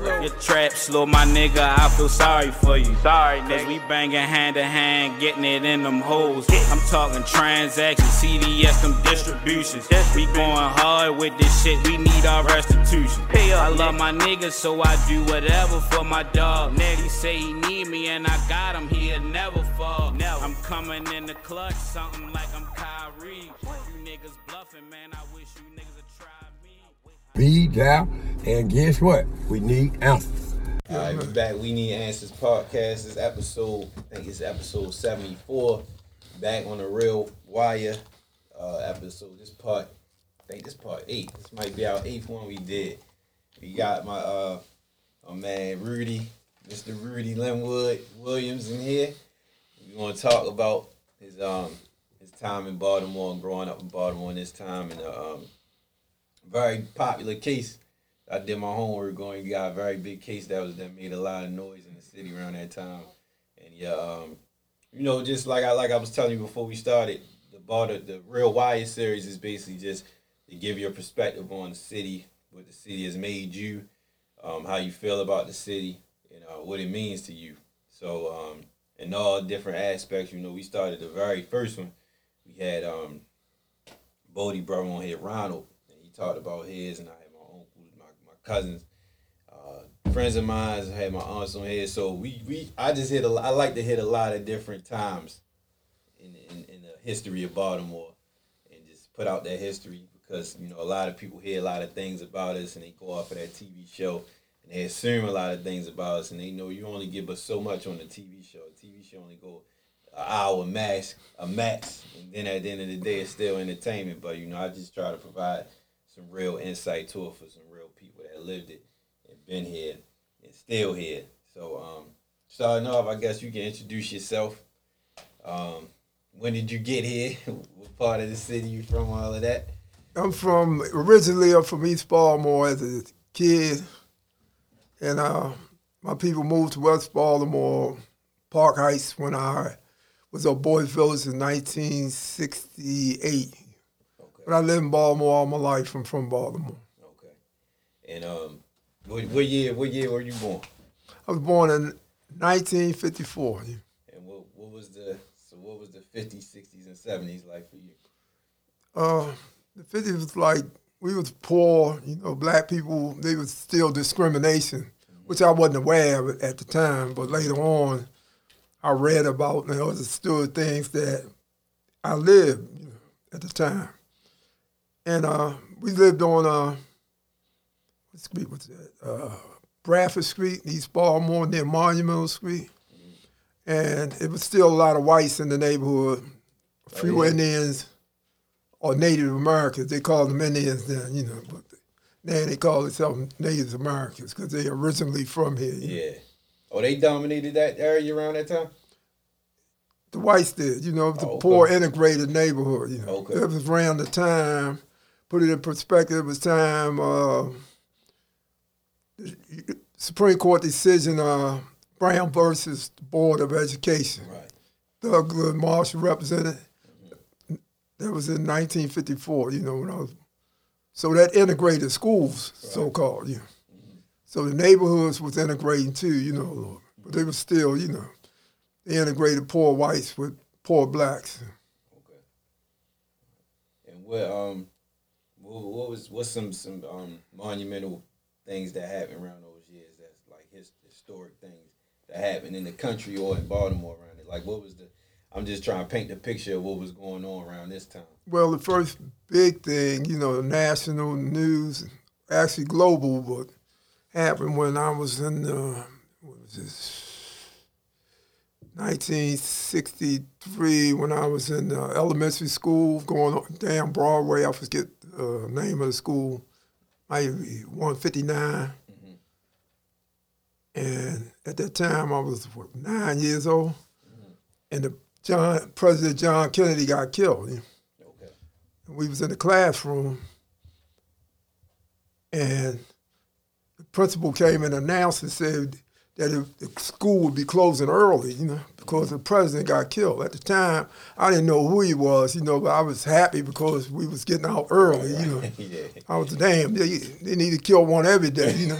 If your trap slow, my nigga, I feel sorry for you. Sorry, Cause nigga. we banging hand to hand, getting it in them holes. I'm talking transactions, CDS, them distributions. We going hard with this shit, we need our restitution. I love nigga. my nigga, so I do whatever for my dog. He say he need me, and I got him, he'll never fall. Never. I'm coming in the clutch, something like I'm Kyrie. You niggas bluffing, man, I wish you niggas would try me. Be down, and guess what? We need answers. All right, we're back. We need answers podcast. This episode, I think it's episode seventy four. Back on the real wire uh, episode. This part, I think this part eight. This might be our eighth one we did. We got my uh, my man Rudy, Mr. Rudy Linwood Williams in here. We want to talk about his um his time in Baltimore and growing up in Baltimore and this time and uh, um very popular case. I did my homework going. Got a very big case that was that made a lot of noise in the city around that time, and yeah, um, you know, just like I like I was telling you before we started, the Baltimore, the Real Wire series is basically just to give your perspective on the city, what the city has made you, um, how you feel about the city, and uh, what it means to you. So, um, in all different aspects, you know, we started the very first one. We had um, Bodie brother on here, Ronald, talked about his, and I had my uncles, my, my cousins, uh, friends of mine. I had my aunts on here, so we we I just hit a. I like to hit a lot of different times in in, in the history of Baltimore, and just put out that history because you know a lot of people hear a lot of things about us, and they go off of that TV show. And they assume a lot of things about us, and they know you only give us so much on the TV show. The TV show only go an hour max, a max, and then at the end of the day, it's still entertainment. But you know, I just try to provide some real insight to it for some real people that lived it and been here and still here. So, um, starting off, I guess you can introduce yourself. Um, when did you get here? what part of the city you from? All of that. I'm from originally I'm from East Baltimore as a kid, and uh, my people moved to West Baltimore, Park Heights when I was at Boys Village in 1968. But I lived in Baltimore all my life. I'm from Baltimore. Okay. And um, what, what year? What year were you born? I was born in 1954. And what what was the so what was the 50s, 60s, and 70s like for you? Uh, the 50s was like we was poor, you know, black people. There was still discrimination, which I wasn't aware of at the time. But later on, I read about and understood things that I lived you know, at the time. And uh, we lived on uh, what street was that? Uh, Bradford Street, East Baltimore, near Monumental Street. And it was still a lot of whites in the neighborhood, a few yeah. Indians or Native Americans. They called them Indians then, you know, but now they call themselves Native Americans because they originally from here. you know. Yeah. Oh, they dominated that area around that time. The whites did, you know, it was a Oh, okay. poor integrated neighborhood, you know. Okay. It was around the time, put it in perspective, it was time uh, the Supreme Court decision, uh, Brown versus the Board of Education. Right. Douglas Marshall represented. That was in 1954, you know, when I was. So that integrated schools, so called, know. So the neighborhoods was integrating too, you know, but they were still, you know, they integrated poor whites with poor blacks. Okay. And what um, what, was what's some some um monumental things that happened around those years? That's like his, historic things that happened in the country or in Baltimore around it. Like what was the? I'm just trying to paint the picture of what was going on around this time. Well, the first big thing, you know, national news, actually global, but happened when I was in, the, what was this, 1963, when I was in uh, elementary school, going down Broadway. I forget uh, name of the school, might be 159. And at that time, I was what, nine years old, and the John President John Kennedy got killed. Okay. And we was in the classroom, and the principal came and announced and said that the school would be closing early, you know, because the president got killed. At the time, I didn't know who he was, you know, but I was happy because we was getting out early, you know. yeah. I was damn. They, they need to kill one every day, you know.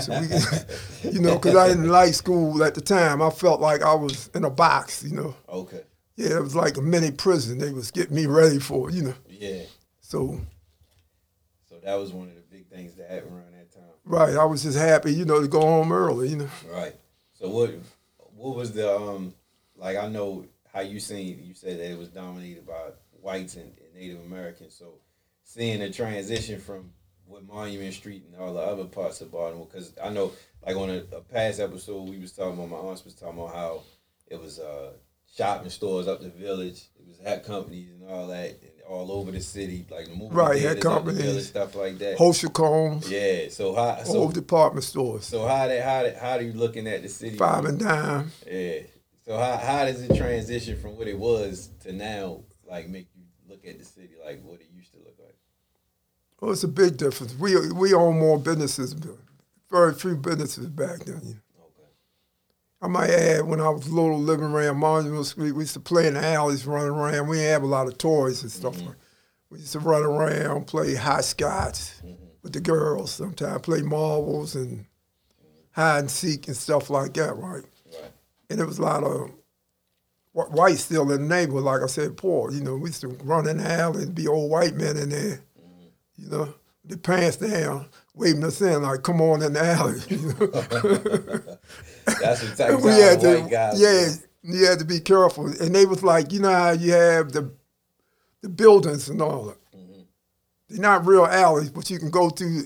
so we, you know, because I didn't like school at the time. I felt like I was in a box, you know. Okay. Yeah, it was like a mini prison. They was getting me ready for, you know. Yeah. So So that was one of the big things that happened around. Right, I was just happy, you know, to go home early, you know. Right. So what what was the um like I know how you seen you said that it was dominated by whites and, and Native Americans. So seeing the transition from what Monument Street and all the other parts of Baltimore, because I know like on a, a past episode we was talking about my aunt was talking about how it was uh shopping stores up the village, it was hat companies and all that, all over the city, like the movie Right, theaters companies. stuff like that. Hochschild Kohn's, yeah. So how so department stores, so how that how that, how do you looking at the city? five and dime. Yeah. So how how does it transition from what it was to now, like make you look at the city like what it used to look like? Well, it's a big difference. We we own more businesses, very few businesses back then. You know. Okay. I might add, when I was little, living around Monument Street, we used to play in the alleys, run around. We didn't have a lot of toys and stuff. like We used to run around, play hopscotch mm-hmm. with the girls. Sometimes play marbles and hide and seek and stuff like that, right? Right. And it was a lot of wh- whites still in the neighborhood, like I said, poor. You know, we used to run in the alley and be old white men in there. Mm-hmm. You know, the pants down, waving us in like, "Come on in the alley." You know? That's the type of we had to, white guys. yeah, you had to be careful. And they was like, you know how you have the the buildings and all that. Mm-hmm. They're not real alleys, but you can go through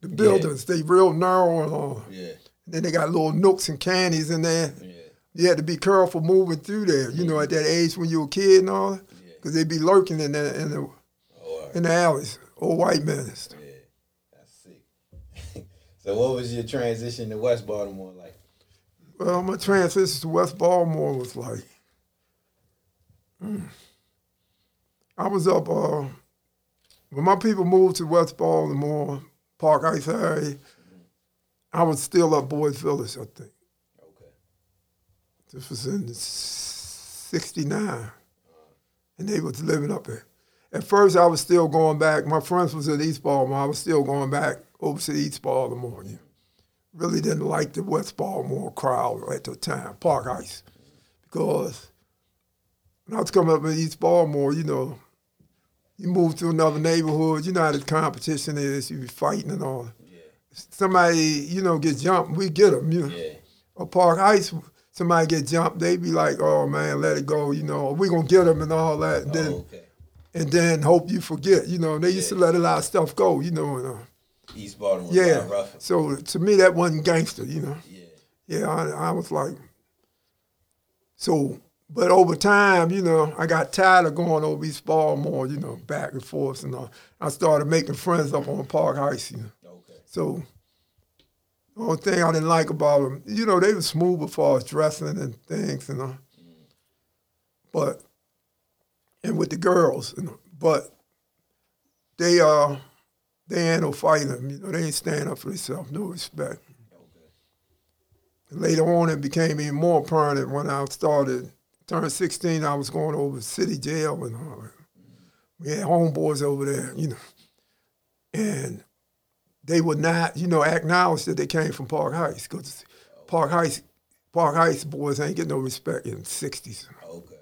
the buildings. They real narrow and all. Yeah. And then they got little nooks and candies in there. Yeah. You had to be careful moving through there. You know, at that age when you were a kid and all that, Yeah. because they be lurking in the in the Oh, right. in the alleys, old white men. Yeah. That's sick. so what was your transition to West Baltimore like? Well, my transition to West Baltimore was like, mm. I was up, uh, when my people moved to West Baltimore, Park Heights area, I was still up Boys Village, I think. Okay. This was in 69. And they was living up there. At first, I was still going back. My friends was in East Baltimore. I was still going back over to East Baltimore. You know. Really didn't like the West Baltimore crowd at the time, Park Heights. Because when I was coming up in East Baltimore, you know, you move to another neighborhood, you know how the competition is, you be fighting and all. Yeah. Somebody, you know, get jumped, we get them, you know Yeah. or Park Heights, somebody get jumped, they be like, "Oh man, let it go," you know, we gonna get them and all that, and Oh, then okay. and then hope you forget, you know. They used to let a lot of stuff go, you know. And, uh, East Baltimore. yeah, so to me that wasn't gangster, you know. Yeah. Yeah, I, I was like, so, but over time, you know, I got tired of going over East Baltimore, you know, back and forth, and I started making friends up on Park Heights, you know. Okay. So the only thing I didn't like about them, you know, they were smooth as far as dressing and things, you know. But and with the girls, you know, but they uh they ain't no fighting them, you know, they ain't stand up for themselves, no respect. Okay. Later on it became even more permanent when I started turned sixteen, I was going over to city jail and all that. We had homeboys over there, you know. And they would not, you know, acknowledge that they came from Park Heights because Park Heights, Park Heights boys ain't get no respect in the '60s. Okay. Okay.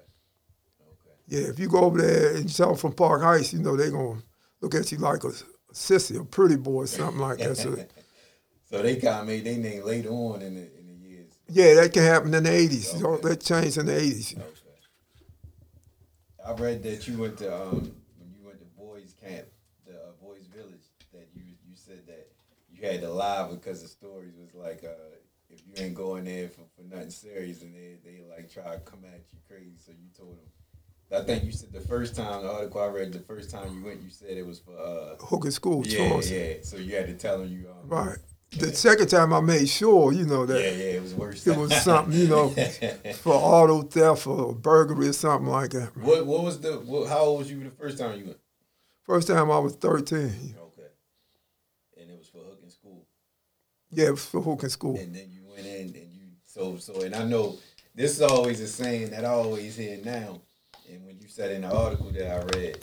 Yeah, if you go over there and you tell them from Park Heights, you know they're gonna look at you like a sissy, a pretty boy, something like that. So, So they kind of made their name later on in the in the years. yeah, that can happen in the '80s. You know, that changed in the '80s. Okay. I read that you went to um when you went to boys camp, the uh, boys village. That you you said that you had to lie because the stories was like uh if you ain't going there for, for nothing serious and they they like try to come at you crazy. So you told them. I think you said the first time the article I read the first time you went you said it was for uh Hooker School, yeah Charleston. yeah. So you had to tell them you um, Right. The second time I made sure, you know, that yeah yeah, it was worse. it was something, you know, for auto theft or burglary or something like that. what what was the what, how old was you the first time you went? First time I was 13. Okay. And it was for hooking school. Yeah, it was for hooking School. and then you went in and you so so and I know this is always a saying that I always hear now. And when you said in the article that I read,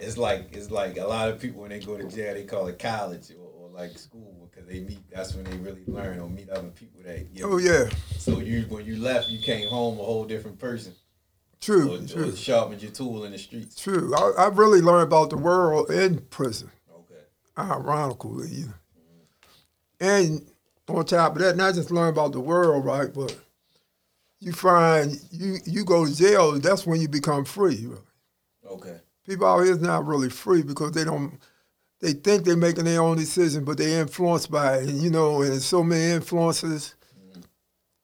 it's like it's like a lot of people when they go to jail they call it college or, or like school because they meet. That's when they really learn or meet other people that. Get Oh yeah, So you when you left, you came home a whole different person. true, Or, or true, sharpened your tool in the streets. true. I, I really learned about the world in prison. Okay. ironically. You know. And on top of that, not just learn about the world, right? But you find you you go to jail. That's when you become free. Really. Okay. People out here is not really free because they don't. They think they're making their own decision, but they're influenced by it. And you know, and so many influences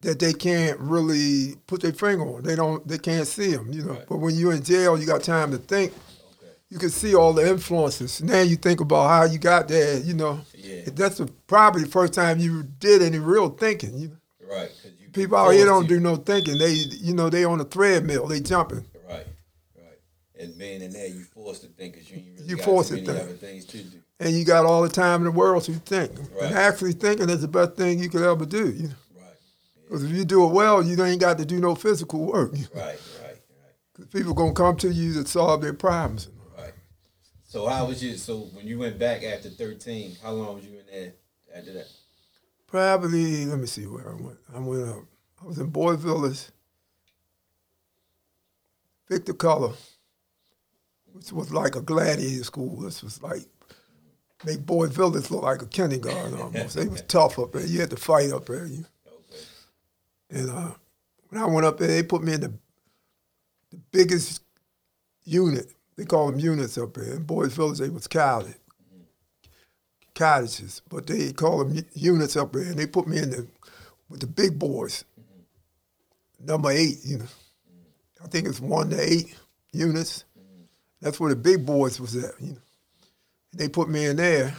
that they can't really put their finger on. They don't. They can't see them. You know. Right. But when you're in jail, you got time to think. Okay. You can see all the influences. Now you think about how you got there. You know. Yeah. That's the, probably the first time you did any real thinking. You know? Right. People out oh, here don't do no thinking. They, you know, they on a treadmill. They jumping. Right. Right. And being in there, you forced to think because you ain't really You got forced to think. things to do. And you got all the time in the world to think. Right. And actually thinking is the best thing you could ever do. You know? Right. Because if you do it well, you ain't got to do no physical work. Right. Right. Right. people gonna come to you to solve their problems. Right. So how was you? So when you went back after thirteen, how long was you in there after that? Probably, let me see where I went. I went up. I was in Boy Village, Victor Cullen, which was like a gladiator school. This was like, make Boy Village look like a kindergarten almost. They was tough up there. You had to fight up there. You, Okay. and uh, when I went up there, they put me in the, the biggest unit. They call them units up there. In Boys Village, they was cottage, cottages, but they call them units up there. And they put me in the with the big boys, number eight. You know, I think it's one to eight units. That's where the big boys was at. You know, and they put me in there,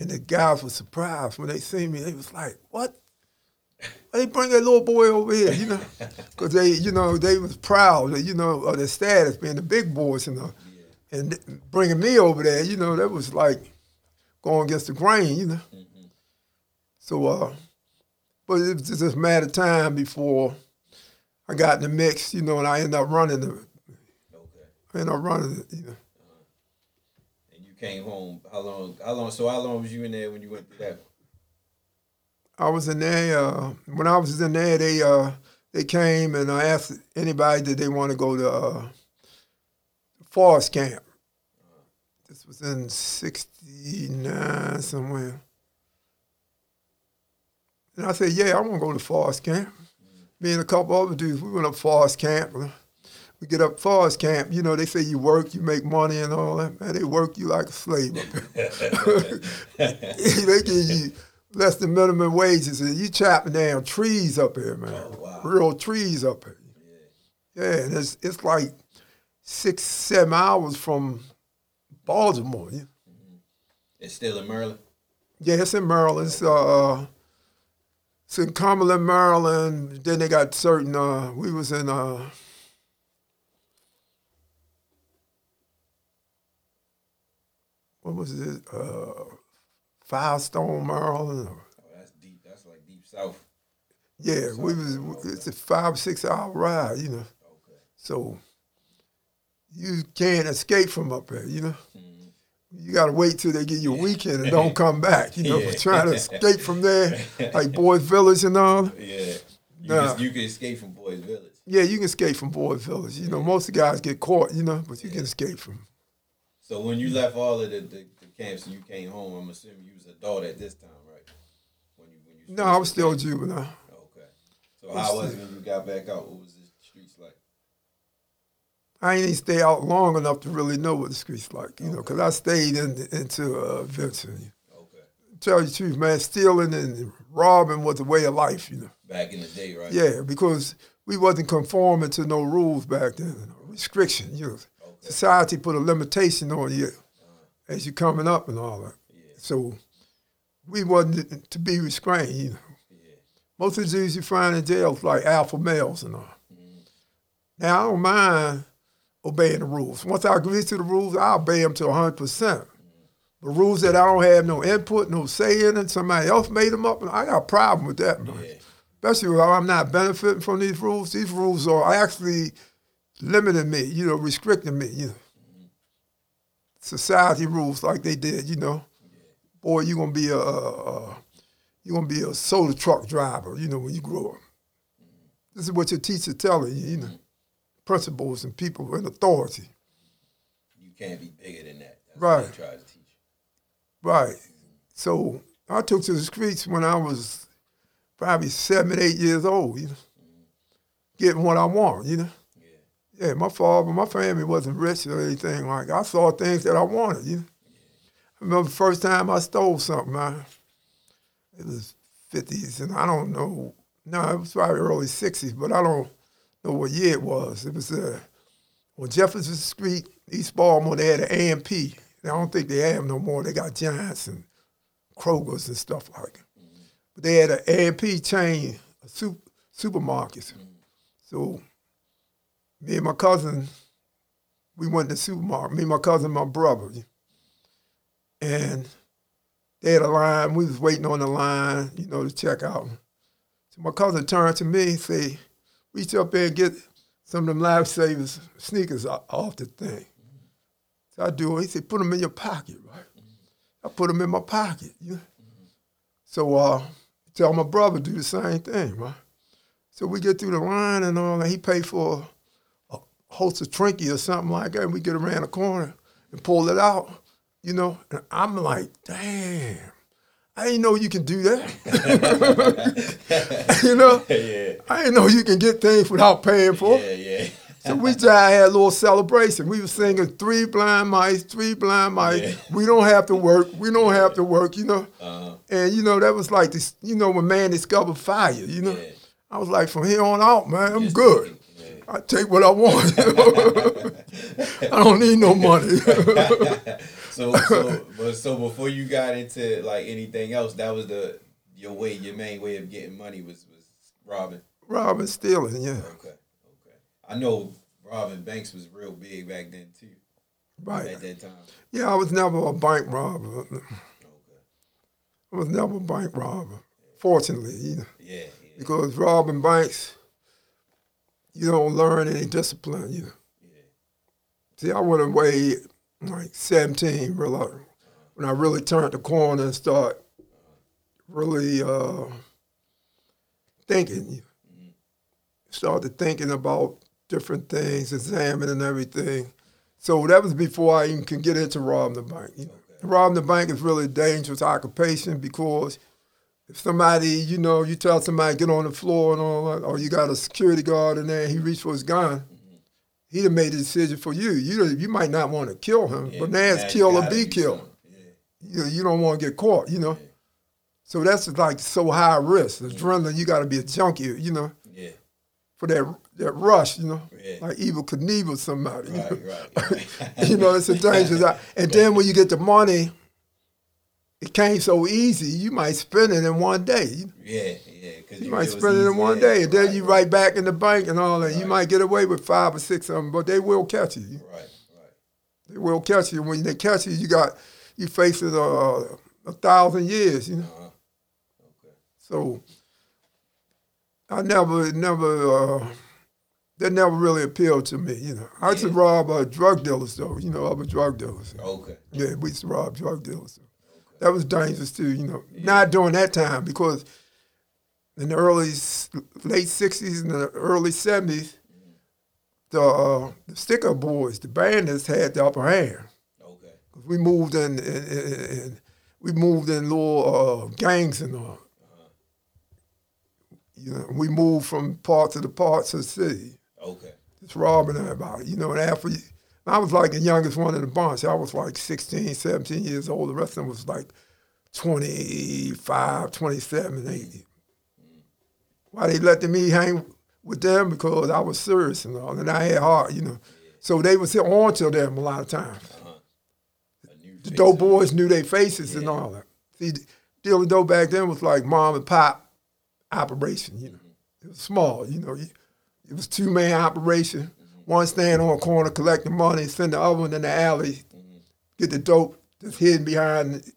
and the guys were surprised when they see me. They was like, "What?" Why they bring that little boy over here, you know, because they, you know, they was proud, you know, of their status being the big boys, you know, and bringing me over there, you know, that was like going against the grain, you know. So, uh, but it was just a matter of time before I got in the mix, you know, and I ended up running the, Okay. I ended up running, it, you know. And you came home. How long? How long? So how long was you in there when you went through that? I was in there. Uh, when I was in there, they uh, they came and I asked anybody did they want to go to uh, forest camp. This was in '69 somewhere. And I said, "Yeah, I want to go to forest camp." Me and a couple other dudes, we went up forest camp. We get up forest camp. You know, they say you work, you make money, and all that. Man, they work you like a slave they give you less than minimum wages, and you chopping down trees up here, man. Oh, wow. Real trees up here. Yeah, and it's it's like six, seven hours from Baltimore. It's still in Maryland. yeah it's in Maryland. It's, uh, it's in Cumberland, Maryland. Then they got certain. Uh, we was in. Uh, what was it? Uh, Firestone, Maryland. Oh, that's deep. That's like deep south. Yeah, we was. It's a five six hour ride, you know. Okay. So you can't escape from up there, you know. You gotta wait till they give you a weekend and don't come back, you know. Yeah. Trying to escape from there, like Boys Village and all. Yeah. You, Nah. can, you can escape from Boys Village. Yeah, you can escape from Boys Village. You know, most of the guys get caught, you know, but you can escape from. So when you left all of the, the, the camps and you came home, I'm assuming you was adult at this time, right? When you when you No, I was still juvenile. Okay. So how was it when you got back out? What was the streets like? I ain't even stay out long enough to really know what the streets like, you know, because I stayed in into uh, Vincent. Okay. Tell you the truth, man, stealing and robbing was a way of life, you know. Back in the day, right? Yeah, because we wasn't conforming to no rules back then, no restriction. You know, Okay. society put a limitation on you as you're coming up and all that. Yeah. So we wasn't to be restrained. You know, Yeah. most of the dudes you find in jails like alpha males and all. Mm-hmm. Now I don't mind obeying the rules. Once I agree to the rules, I obey them to hundred percent. Mm-hmm. The rules that I don't have no input, no say in, it, somebody else made them up, and I got a problem with that, man. Yeah. especially when I'm not benefiting from these rules. These rules are actually limiting me, you know, restricting me, you know. Society rules like they did, you know. Boy, you're gonna be a, a, a you're gonna be a soda truck driver, you know, when you grow up. This is what your teacher telling you, you know, principals and people in authority. You can't be bigger than that. That's Right. What they to teach. Right. So I took to the streets when I was probably seven, eight years old, you know, mm-hmm. getting what I want, you know. Yeah. Yeah, my father, my family wasn't rich or anything like. I saw things that I wanted, you know. I remember the first time I stole something, I, it was 50s, and I don't know, no, it was probably early 60s, but I don't know what year it was. It was uh, on Jefferson Street, East Baltimore, they had an A&P. I don't think they have no more. They got Giants and Kroger's and stuff like that. But they had an A&P chain of super, supermarkets. So me and my cousin, we went to the supermarket. Me my cousin, my brother, and they had a line. We was waiting on the line, you know, to check out. So my cousin turned to me and say, "Reach up there and get some of them lifesavers sneakers off the thing." So I do. it. He said, "Put them in your pocket, right?" I put them in my pocket. You? So uh, tell my brother do the same thing, right? So we get through the line and all that. He paid for a Hostess Twinkie or something like that. And we get around the corner and pull it out, you know. And I'm like, damn, I didn't know you can do that. you know, Yeah. I didn't know you can get things without paying for. Yeah, yeah. So we just had a little celebration. We were singing Three Blind Mice, Three Blind Mice. Yeah. We don't have to work. We don't have to work, you know. Uh-huh. And, you know, that was like this, you know, when man discovered fire, you know. Yeah. I was like, from here on out, man, I'm Just good. thinking, I take what I want. I don't need no money. So, so, but so before you got into like anything else, that was the your way, your main way of getting money was was robbing. Robin stealing, yeah. Okay, okay. I know robbing banks was real big back then too. Right. At that time. Yeah, I was never a bank robber. Okay. I was never a bank robber, fortunately, you know. Yeah. yeah. Because robbing banks, you don't learn any discipline, you know. Yeah. See, I went away like 17, really, when I really turned the corner and start really uh, thinking. Started thinking about different things, examining everything. So that was before I even could get into robbing the bank. You know. Robbing the bank is really a dangerous occupation because if somebody, you know, you tell somebody get on the floor and all that, or you got a security guard in there, and he reached for his gun, he'd have made the decision for you. You you might not want to kill him, Yeah, but now it's kill or be killed. You, know, you don't want to get caught, you know. So that's like so high risk. Adrenaline, you got to be a junkie, you know, Yeah. for that that rush, you know, like Evel Knievel somebody. you know. Right. Right. right. you know, it's a dangerous. And then when you get the money, it came so easy. You might spend it in one day. Yeah. Yeah. Cause you you might spend it in one day, and then you right. right back in the bank and all that. You might get away with five or six of them, but they will catch you. Right. Right. They will catch you. When they catch you, you got you facing a, a thousand years. You know. Uh-huh. Okay. So I never, never, uh, that never really appealed to me. You know, I used to rob uh, drug dealers though. You know, other drug dealers. Okay. Yeah, we used to rob drug dealers. That was dangerous too, you know. Not during that time because in the early, late '60s and the early '70s, the, uh, the sticker boys, the bandits, had the upper hand. Okay. we moved in, in, in, in we moved in little uh, gangs and all. You know, we moved from parts of the parts of the city Okay. just robbing everybody. You know, and after you, I was like the youngest one in the bunch. I was like 16, 17 years old. The rest of them was like 25, 27, 80. Mm. Why they let me hang with them? Because I was serious and all, and I had heart, you know. So they would sit on to them a lot of times. Uh-huh. New The dope boys knew their faces and all that. See, dealing dope back then was like mom and pop operation, you know. Mm-hmm. It was small, you know. It was two man operation. One stand on a corner collecting money, send the other one in the alley, mm-hmm. get the dope that's hidden behind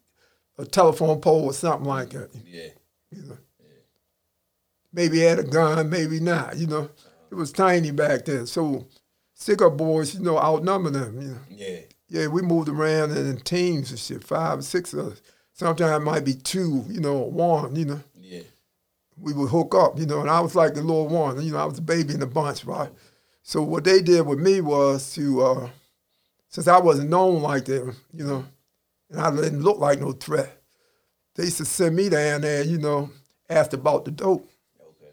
a telephone pole or something like mm-hmm. that. Yeah. You know. maybe had a gun, maybe not. You know, it was tiny back then. So up boys, you know, outnumber them. You know, Yeah. yeah, we moved around in teams and shit, five or six of us. Sometimes it might be two, you know, one. You know, Yeah. we would hook up. You know, and I was like the little one. You know, I was the baby in the bunch, right? So what they did with me was to, uh, since I wasn't known like them, you know, and I didn't look like no threat, they used to send me down there, you know, asked about the dope. Okay.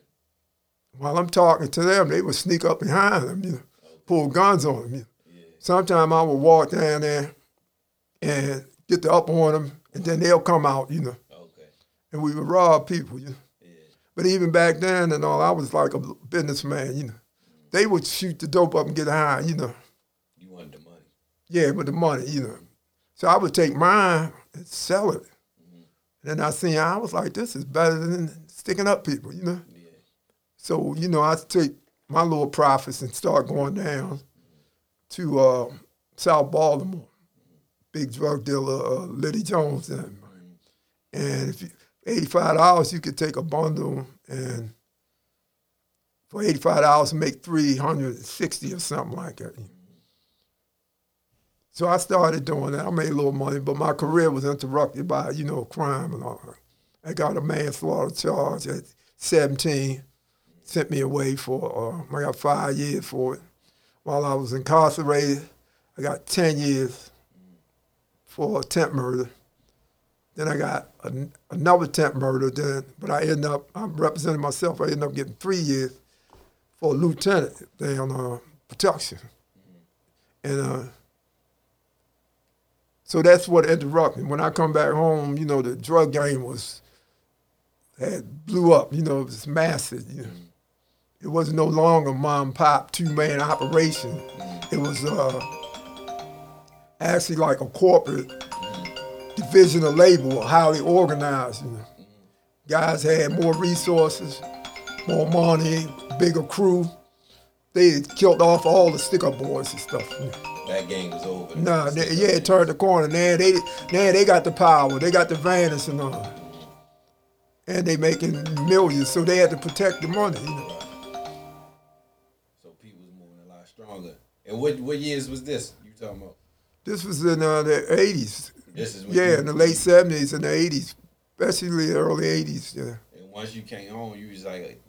While I'm talking to them, they would sneak up behind them, you know, pull guns on them. You know. Yeah. Sometimes I would walk down there and get the up on them, and then they'll come out, you know, Okay. and we would rob people, you know. Yeah. But even back then and all, I was like a businessman, you know. They would shoot the dope up and get high, you know. You wanted the money. Yeah, but the money, you know. So I would take mine and sell it. And then I seen, I was like, this is better than sticking up people, you know. Yeah. So, you know, I take my little profits and start going down to uh, South Baltimore. Big drug dealer, uh, Liddy Jones. And, and if you, $85, you could take a bundle and for $85 make 360 or something like that. So I started doing that. I made a little money, but my career was interrupted by, you know, crime and all. I got a manslaughter charge at 17 sent me away for, uh, I got five years for it. While I was incarcerated, I got 10 years for attempt murder. Then I got an, another attempt murder, then, but I ended up, I'm representing myself, I ended up getting three years for a lieutenant down uh, protection. And uh, so that's what interrupted. Me. When I come back home, you know, the drug game was, had blew up, you know, it was massive. You know. It was no longer mom pop two man operation. It was uh, actually like a corporate division of labor, highly organized. You know. Guys had more resources, more money, bigger crew. They killed off all the sticker boys and stuff. That game was over. Nah, they, yeah, it turned the corner. Now they, now they got the power. They got the Vanish and all. And they making millions, so they had to protect the money. You know. So people was moving a lot stronger. And what what years was this you talking about? This was in uh, the 80s. This is when Yeah, in the late 70s and the 80s, especially the early 80s. Yeah. And once you came home, you was like,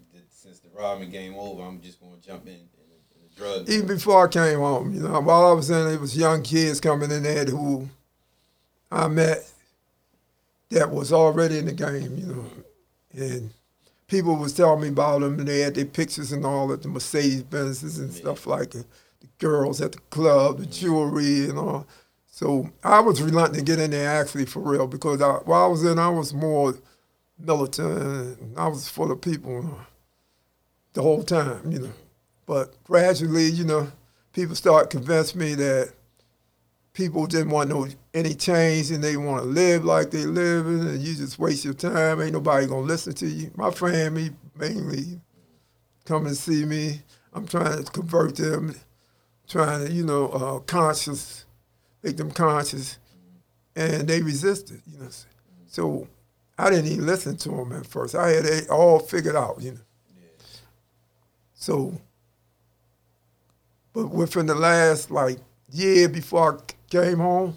robbing game over, I'm just gonna jump in in in the drug. Even before I came home, you know, while I was in, it was young kids coming in there who I met that was already in the game, you know, and people was telling me about them, and they had their pictures and all at the Mercedes Benzes and stuff like that. The girls at the club, the jewelry and all. So I was reluctant to get in there actually for real because I, while I was in, I was more militant. And I was for the people the whole time, you know. But gradually, you know, people start convince me that people didn't want no any change and they want to live like they living and you just waste your time. Ain't nobody gonna listen to you. My family mainly come and see me. I'm trying to convert them, trying to, you know, uh, conscious, make them conscious. And they resisted, you know. So I didn't even listen to them at first. I had it all figured out, you know. So, but within the last like year before I came home,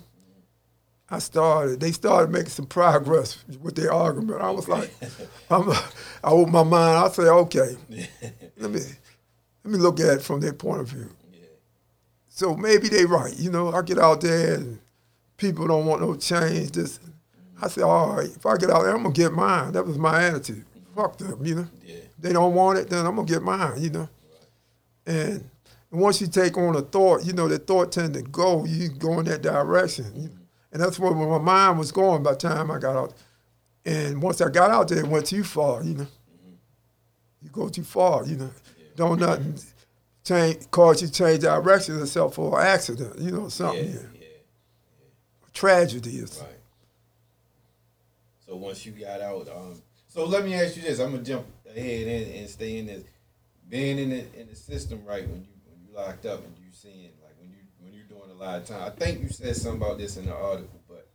I started. They started making some progress with their argument. I was like, I'm, I opened my mind. I said, okay, let me let me look at it from their point of view. So maybe they right. You know, I get out there and people don't want no change. This, I said, all right, if I get out there, I'm gonna get mine. That was my attitude. Fuck them, you know. Yeah. They don't want it, then I'm gonna get mine, you know. And once you take on a thought, you know, the thought tend to go, you go in that direction. you know. And that's where my mind was going by the time I got out. And once I got out there, it went too far, you know. You go too far, you know. Don't nothing change cause you change direction yourself for an accident, you know, Yeah, something. yeah, Yeah. Tragedy is. right. So once you got out, um, so let me ask you this: I'm gonna jump ahead and, stay in this, being in the in the system, right? When you when you locked up and you seeing like when you when you're doing a lot of time. I think you said something about this in the article, but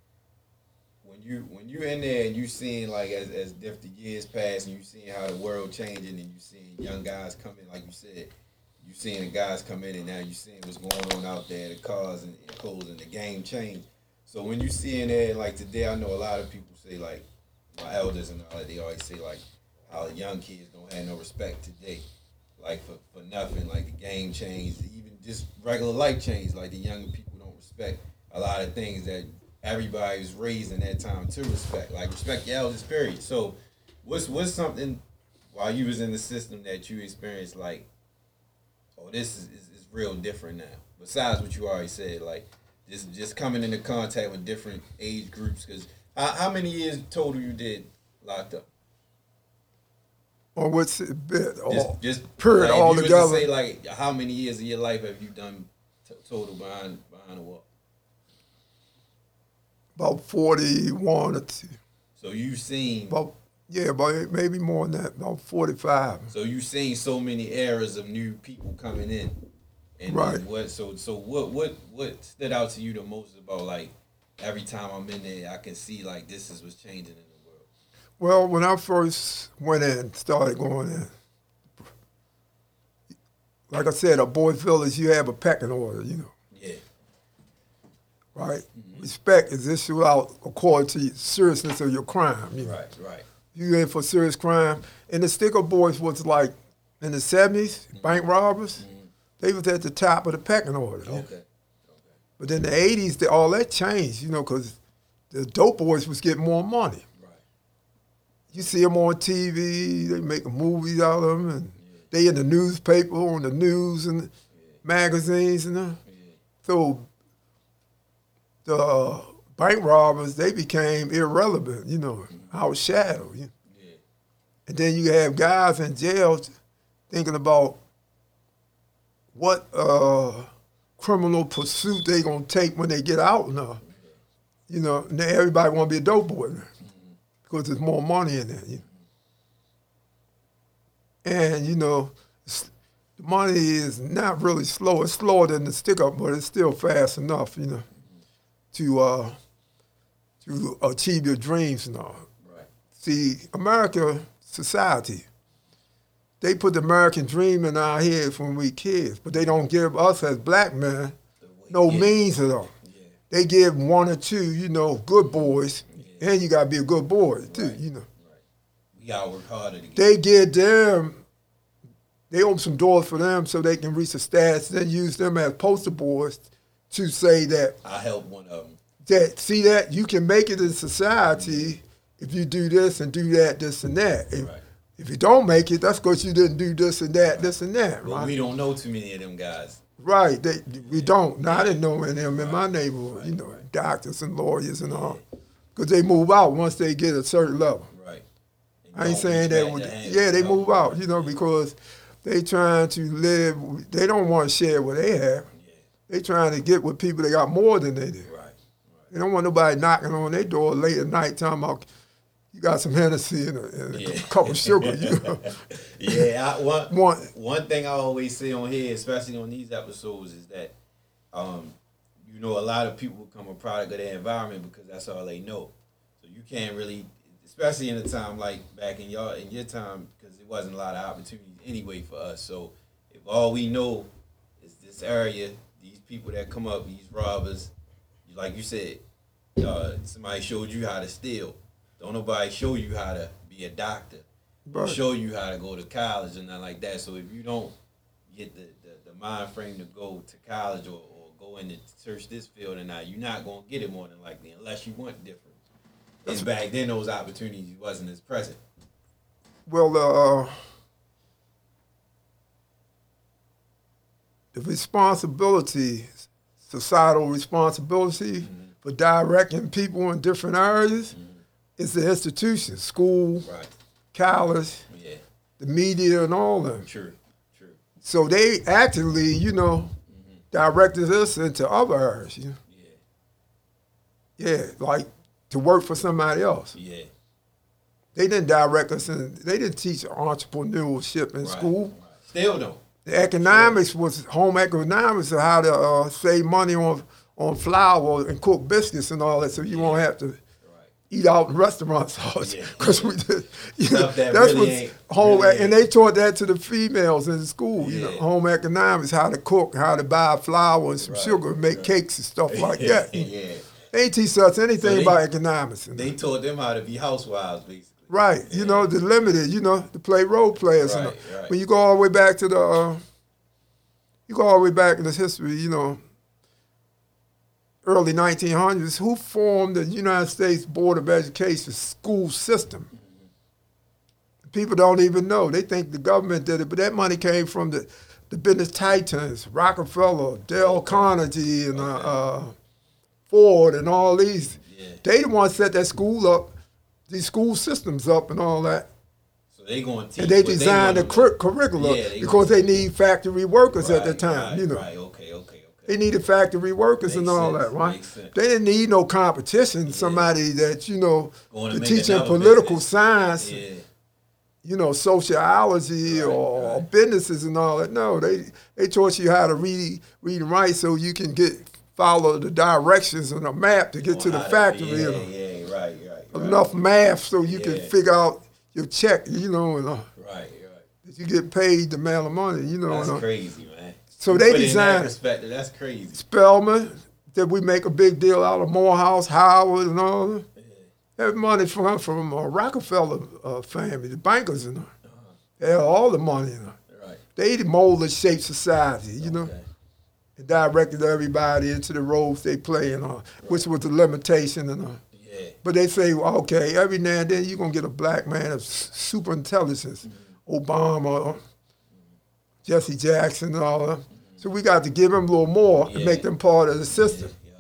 when you when you in there and you seeing like as as different years pass and you seeing how the world changing and you seeing young guys coming like you said, you seeing the guys come in and now you seeing what's going on out there, the cars and, and clothes and the game change. So when you seeing that like today, I know a lot of people say like my elders and all that they always say like how young kids don't have no respect today, like for, for nothing. Like the game changed, even just regular life changed. Like the younger people don't respect a lot of things that everybody was raised in that time to respect. Like respect your elders, period. So what's what's something while you was in the system that you experienced like, oh, this is, is, is real different now. Besides what you already said, like just just coming into contact with different age groups. Because how, how many years total you did locked up? Or what's it bit? Or, Just, just period, like, all you was to together. Say like, how many years of your life have you done t- total behind behind the wall? about 41 or two. So you've seen, About, yeah, about maybe more than that, about 45. so you've seen so many eras of new people coming in, and Right. what? So so what what what stood out to you the most about like every time I'm in there, I can see like this is what's changing in the world. Well, when I first went in, started going in, like I said, a boy village, you have a pecking order, you know, Yeah, right? Mm-hmm. Respect is issued out according to the seriousness of your crime. You know? right, right. You in for serious crime. And the sticker boys was like in the 70s, mm-hmm. bank robbers, mm-hmm. they was at the top of the pecking order. Okay, okay. But in the 80s, the, all that changed, you know, because the dope boys was getting more money. You see them on TV, they making movies out of them, and they in the newspaper, on the news and magazines and that. So the uh, bank robbers, they became irrelevant, you know, outshadowed. You know. And then you have guys in jail thinking about what uh, criminal pursuit they gonna take when they get out now. You know, now everybody want to be a dope boy now because there's more money in there. You know? And you know, the money is not really slow. It's slower than the stick up, but it's still fast enough. You know, to uh, to achieve your dreams and all. right. See, America society, they put the American dream in our heads when we kids, but they don't give us as black men no yeah, means at all. Yeah, They give one or two, you know, good boys, and you gotta be a good boy too, Right. you know. right. We gotta work harder to get. They them, they open some doors for them so they can reach the stats, then use them as poster boys to say that I helped one of them. that see that you can make it in society mm-hmm. if you do this and do that, this and that. If, Right. if you don't make it, that's because you didn't do this and that, this and that, But right? we don't know too many of them guys. right. They, we don't. Now, I didn't know any of them in my neighborhood, you know, doctors and lawyers and all. Because they move out once they get a certain level. Right. I ain't saying that. back When, to hand- yeah, they move out, you know, because they trying to live. They don't want to share what they have. Yeah, They trying to get with people that got more than they do. right. right. They don't want nobody knocking on their door late at night talking about you got some Hennessy and a, and a Yeah. cup of sugar. You know? Yeah, I, one, One- one thing I always say on here, especially on these episodes, is that um, you know a lot of people become a product of their environment because that's all they know. So you can't really, especially in a time like back in your in your time, because it wasn't a lot of opportunities anyway for us. So if all we know is this area, these people that come up, these robbers, like you said, uh, somebody showed you how to steal. Don't nobody show you how to be a doctor Right. show you how to go to college and nothing like that. So if you don't get the, the, the mind frame to go to college or go in and search this field or not, you're not gonna get it more than likely unless you want different. And back then those opportunities wasn't as present. Well, uh, the responsibility, societal responsibility for directing people in different areas is the institution, school, Right. college, Yeah. the media, and all of them. True. True. So they actively, you know, directed us into other areas. You know? Yeah. Yeah, like to work for somebody else. Yeah. They didn't direct us, and they didn't teach entrepreneurship in Right. school. Right. Still don't. The economics was home economics of how to uh, save money on on flour and cook biscuits and all that, so you won't have to. Eat out in restaurants Yeah. because we did. You know, that that's really what home really and they taught that to the females in school. You know, home economics, how to cook, how to buy flour and some Right, sugar, and make right. cakes and stuff like yeah, that. yeah. They ain't teach us anything they- about economics. They taught them how to be housewives, basically. Right, you know, the limited, you know, to play role players. you know. Right, right. When you go all the way back to the, uh, you go all the way back in this history, you know, early 1900s, who formed the United States Board of Education school system? People don't even know. They think the government did it, but that money came from the, the business titans, Rockefeller, Dale Carnegie, and uh, uh, Ford, and all these. Yeah. They the ones set that school up, these school systems up, and all that. So they going to teach. And they designed the cur- curriculum Yeah, they because they need factory workers at the time, right, you know. Right. Okay. Okay. They needed factory workers and all sense, that, right? They didn't need no competition. Somebody that you know, to to teaching political business. science, Yeah. you know, sociology Right, or right. businesses and all that. No, they they taught you how to read read and write so you can get follow the directions on a map to get to the factory. Yeah. you. Yeah. Right. Right. Right. Enough math so you can figure out your check, you know, and uh, Right. Right. you get paid the amount of money, you know. That's and, uh, crazy, man. So they in that designed- perspective. That's crazy. Spelman, that we make a big deal out of Morehouse, Howard, and all that. That money from from uh, Rockefeller uh, family, the bankers, and uh, they had all the money. You know. Right. They mold shaped society, you know, and directed everybody into the roles they play, and uh, which was the limitation. And uh, Yeah. but they say, well, okay, every now and then you're gonna get a black man of super intelligence, Obama, uh, Jesse Jackson, and all that. So we got to give them a little more and make them part of the system. Yeah.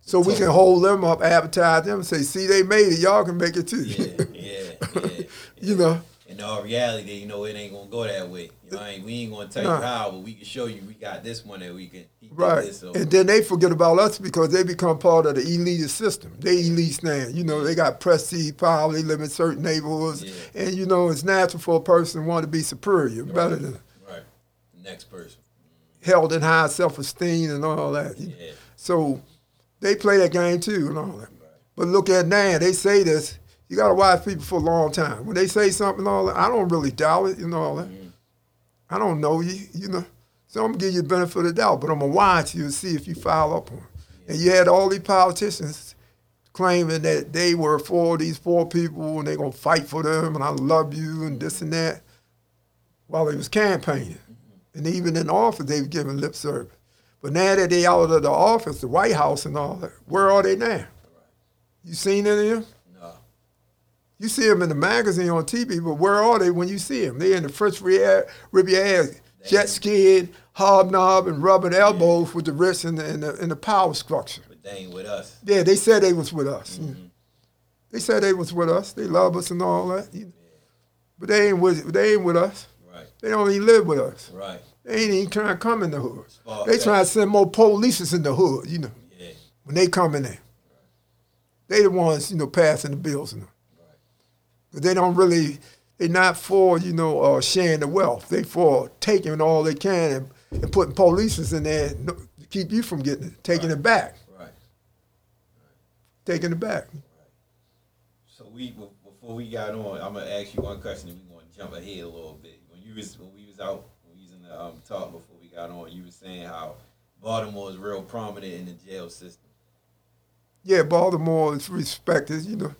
So we can hold them up, advertise them, and say, "See, they made it. Y'all can make it too." Yeah. Yeah. Yeah. yeah. you know, In all reality, you know, it ain't gonna go that way. You know, I ain't, we ain't gonna tell Nah. you how, but we can show you we got this one that we can. right? This, so. And then they forget about us because they become part of the elite system. They elite now. You know, they got prestige power. They live in certain neighborhoods, Yeah. and you know, it's natural for a person to want to be superior, better than right. Next person. held in high self-esteem and all that. Yeah. So they play that game too and all that. But look at now, they say this. You gotta watch people for a long time. When they say something and all that, I don't really doubt it, you know all that. Mm-hmm. I don't know you, you know. So I'm gonna give you the benefit of the doubt, but I'm gonna watch you and see if you follow up on it. And you had all these politicians claiming that they were for these poor people and they're gonna fight for them and I love you and this and that while they was campaigning. And even in office they've given lip service. But now that they out of the office, the White House and all that, where are they now? You seen any of them? No. You see them in the magazine on TV, but where are they when you see them? They in the French Riviera, jet skiing, hobnob, and rubbing elbows with the rich and the, and the, and the power structure. But they ain't with us. Yeah, they said they was with us. Mm-hmm. They said they was with us. They love us and all that. know. But they ain't with they ain't with us. Right. They don't even live with us. Right. They ain't even trying to come in the hood. far They trying to send more police in the hood, you know, Yeah. when they come in there. They the ones, you know, passing the bills. You know. But they don't really, They're not for, you know, uh, sharing the wealth. They for taking all they can and, and putting police in there to keep you from getting it, taking it back, Right. taking it back. So we before we got on, I'm gonna ask you one question, and we gonna jump ahead a little bit. When you was when we was out, the um, talk before we got on, you were saying how Baltimore is real prominent in the jail system. Yeah, Baltimore is respected, you know.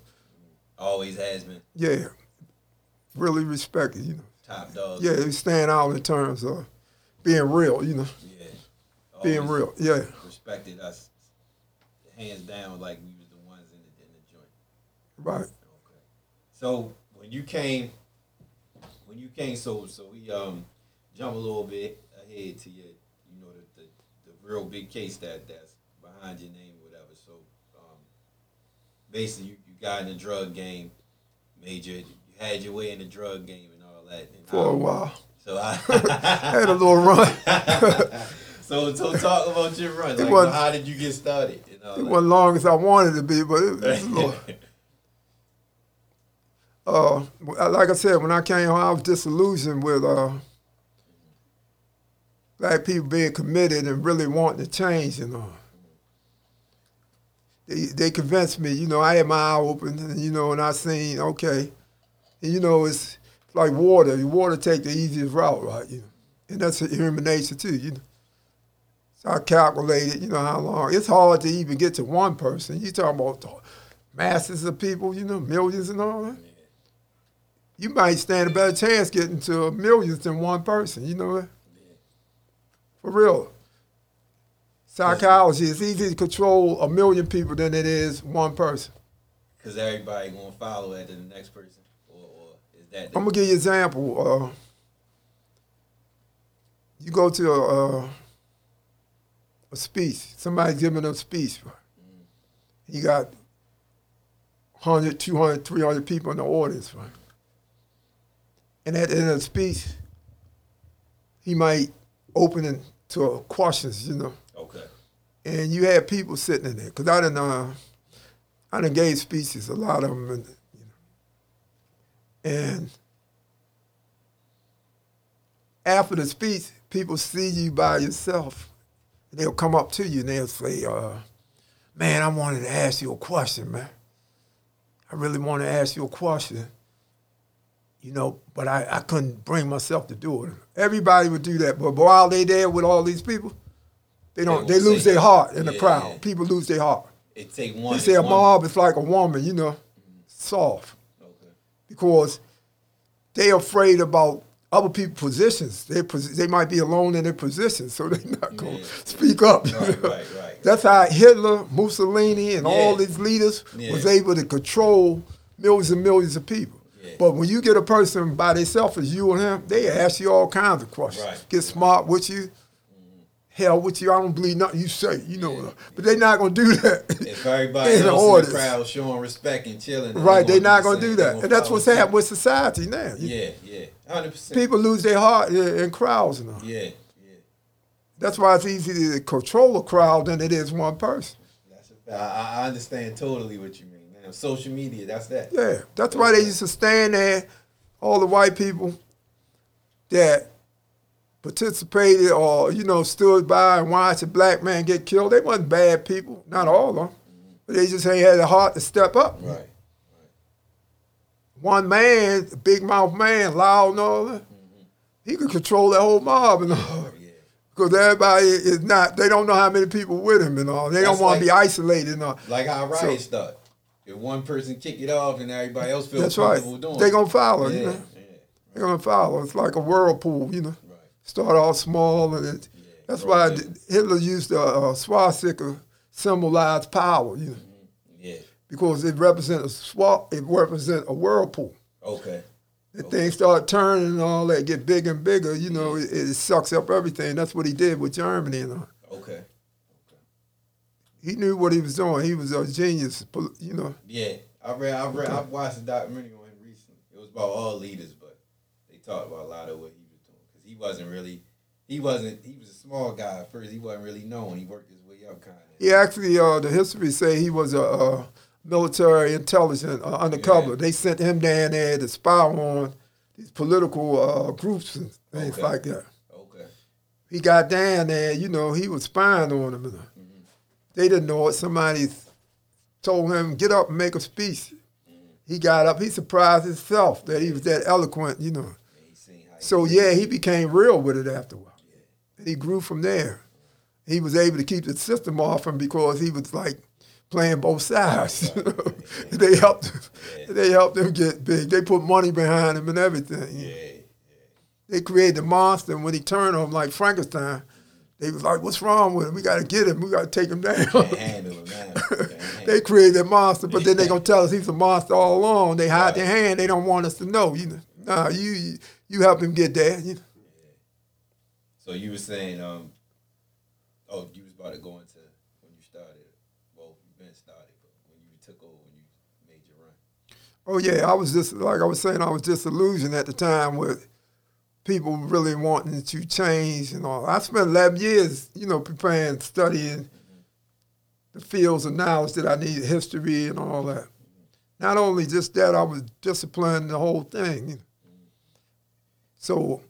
Always has been Yeah, really respected, you know. top dog. Yeah, they stand out in terms of being real, you know, Yeah. being real. Yeah, Respected us hands down like we was the ones in the in the joint. right. Okay. So when you came, when you came, so so we um jump a little bit ahead to your, you know, the the, the real big case that that's behind your name, or whatever. So um, basically, you, you got in the drug game, major, you had your way in the drug game and all that. And For a while. So I Had a little run. so so talk about your run. Like, how did you get started? And all It that? wasn't long as I wanted to be, but it was a little. uh, like I said, when I came home, I was disillusioned with uh, black people being committed and really wanting to change, you know. they they convinced me. You know, I had my eye open, and you know, and I seen okay, and you know, it's like water. Water take the easiest route, right? You know, and that's human nature too. You know. So I calculated, you know, how long. It's hard to even get to one person. You talking about masses of people, you know, millions and all that. You might stand a better chance getting to millions than one person. You know that. For real. Psychology, it's easier to control a million people than it is one person. Because everybody gonna follow after the next person, or, or is that? I'm gonna give you an example. Uh, you go to a, uh, a speech. Somebody's giving a speech. You got 100, 200, 300 people in the audience, right? And at the end of the speech, he might open it to questions, you know. okay. And you had people sitting in there, because I didn't, uh, I done gave speeches, a lot of them, and, you know. And after the speech, people see you by yourself. They'll come up to you and they'll say, uh, man, I wanted to ask you a question, man. I really want to ask you a question, you know, but I, I couldn't bring myself to do it. Everybody would do that, but while they there with all these people, they don't. They, won't lose their heart in the crowd. yeah. People lose their heart. It take one. They say a one- mob is like a woman, you know, soft, Okay. because they're afraid about other people's positions. They they might be alone in their position, so they're not gonna Yeah. speak up. Right, right, right. That's how Hitler, Mussolini, and all these leaders Yeah. was able to control millions and millions of people. Yeah. But when you get a person by themselves as you and him, they ask you all kinds of questions. Right. Get smart with you. Mm-hmm. Hell with you, I don't believe nothing you say, you know. But they're not gonna do that. If everybody in the else in the crowd showing respect and chilling, Right, they they're not gonna do that. And that's what's happening with society now. You- Yeah, yeah, hundred percent. People lose their heart in, crowds all. Yeah, yeah. That's why it's easier to control a crowd than it is one person. That's a, I, I understand totally what you mean. Man, social media, that's that. Yeah, that's why they used to stand there, all the white people that participated or, you know, stood by and watched a black man get killed. They wasn't bad people, not all of them. But they just ain't had the heart to step up. Right. One man, big mouth man, loud and all that, he could control that whole mob and all. Yeah. Because everybody is not, they don't know how many people with him and all. They That's don't want to like- be isolated and all. Like how So- riots start. If one person kick it off and everybody else feels That's right. doing They it. gonna follow, yeah, you know. Yeah. They're gonna follow. It's like a whirlpool, you know. Right. Start off small, and it, Yeah, that's why big. Hitler used the uh, swastika symbolize power, you know, Yeah. because it represents a swap. It represents a whirlpool. Okay. The things start turning and all that, get bigger and bigger. You know, it, it sucks up everything. That's what he did with Germany and all. Okay. He knew what he was doing. He was a genius, you know. Yeah. I read I read I watched a documentary on him recently. It was about all leaders, but they talked about a lot of what he was doing. Because he wasn't really he wasn't he was a small guy at first. He wasn't really known. He worked his way up kinda. He actually, uh, the history say he was a, uh military intelligence uh, undercover. Yeah. They sent him down there to spy on these political uh, groups and things Okay. like that. Okay. He got down there, you know, he was spying on them. They didn't know it. Somebody told him, get up and make a speech. He got up. He surprised himself that he was that eloquent, you know. And he seen how he So yeah, he became real with it after a while. And he grew from there. He was able to keep the system off him because he was like playing both sides. they helped him. They helped him get big. They put money behind him and everything. They created the monster and when he turned on him like Frankenstein, they was like, What's wrong with him? We gotta get him, we gotta take him down. Can't handle him. Can't handle they created a monster, but then they gonna tell us he's a monster all along. They hide their hand, they don't want us to know, you know. Nah, you you help him get there. You know. So you were saying, um, oh, you was about to go into when you started. Well, you've been started, but when you took over, when you made your run. Oh yeah, I was just like I was saying, I was disillusioned at the time with people really wanting to change and all. I spent eleven years, you know, preparing, studying the fields of knowledge that I needed, history and all that. Not only just that, I was disciplining the whole thing. So,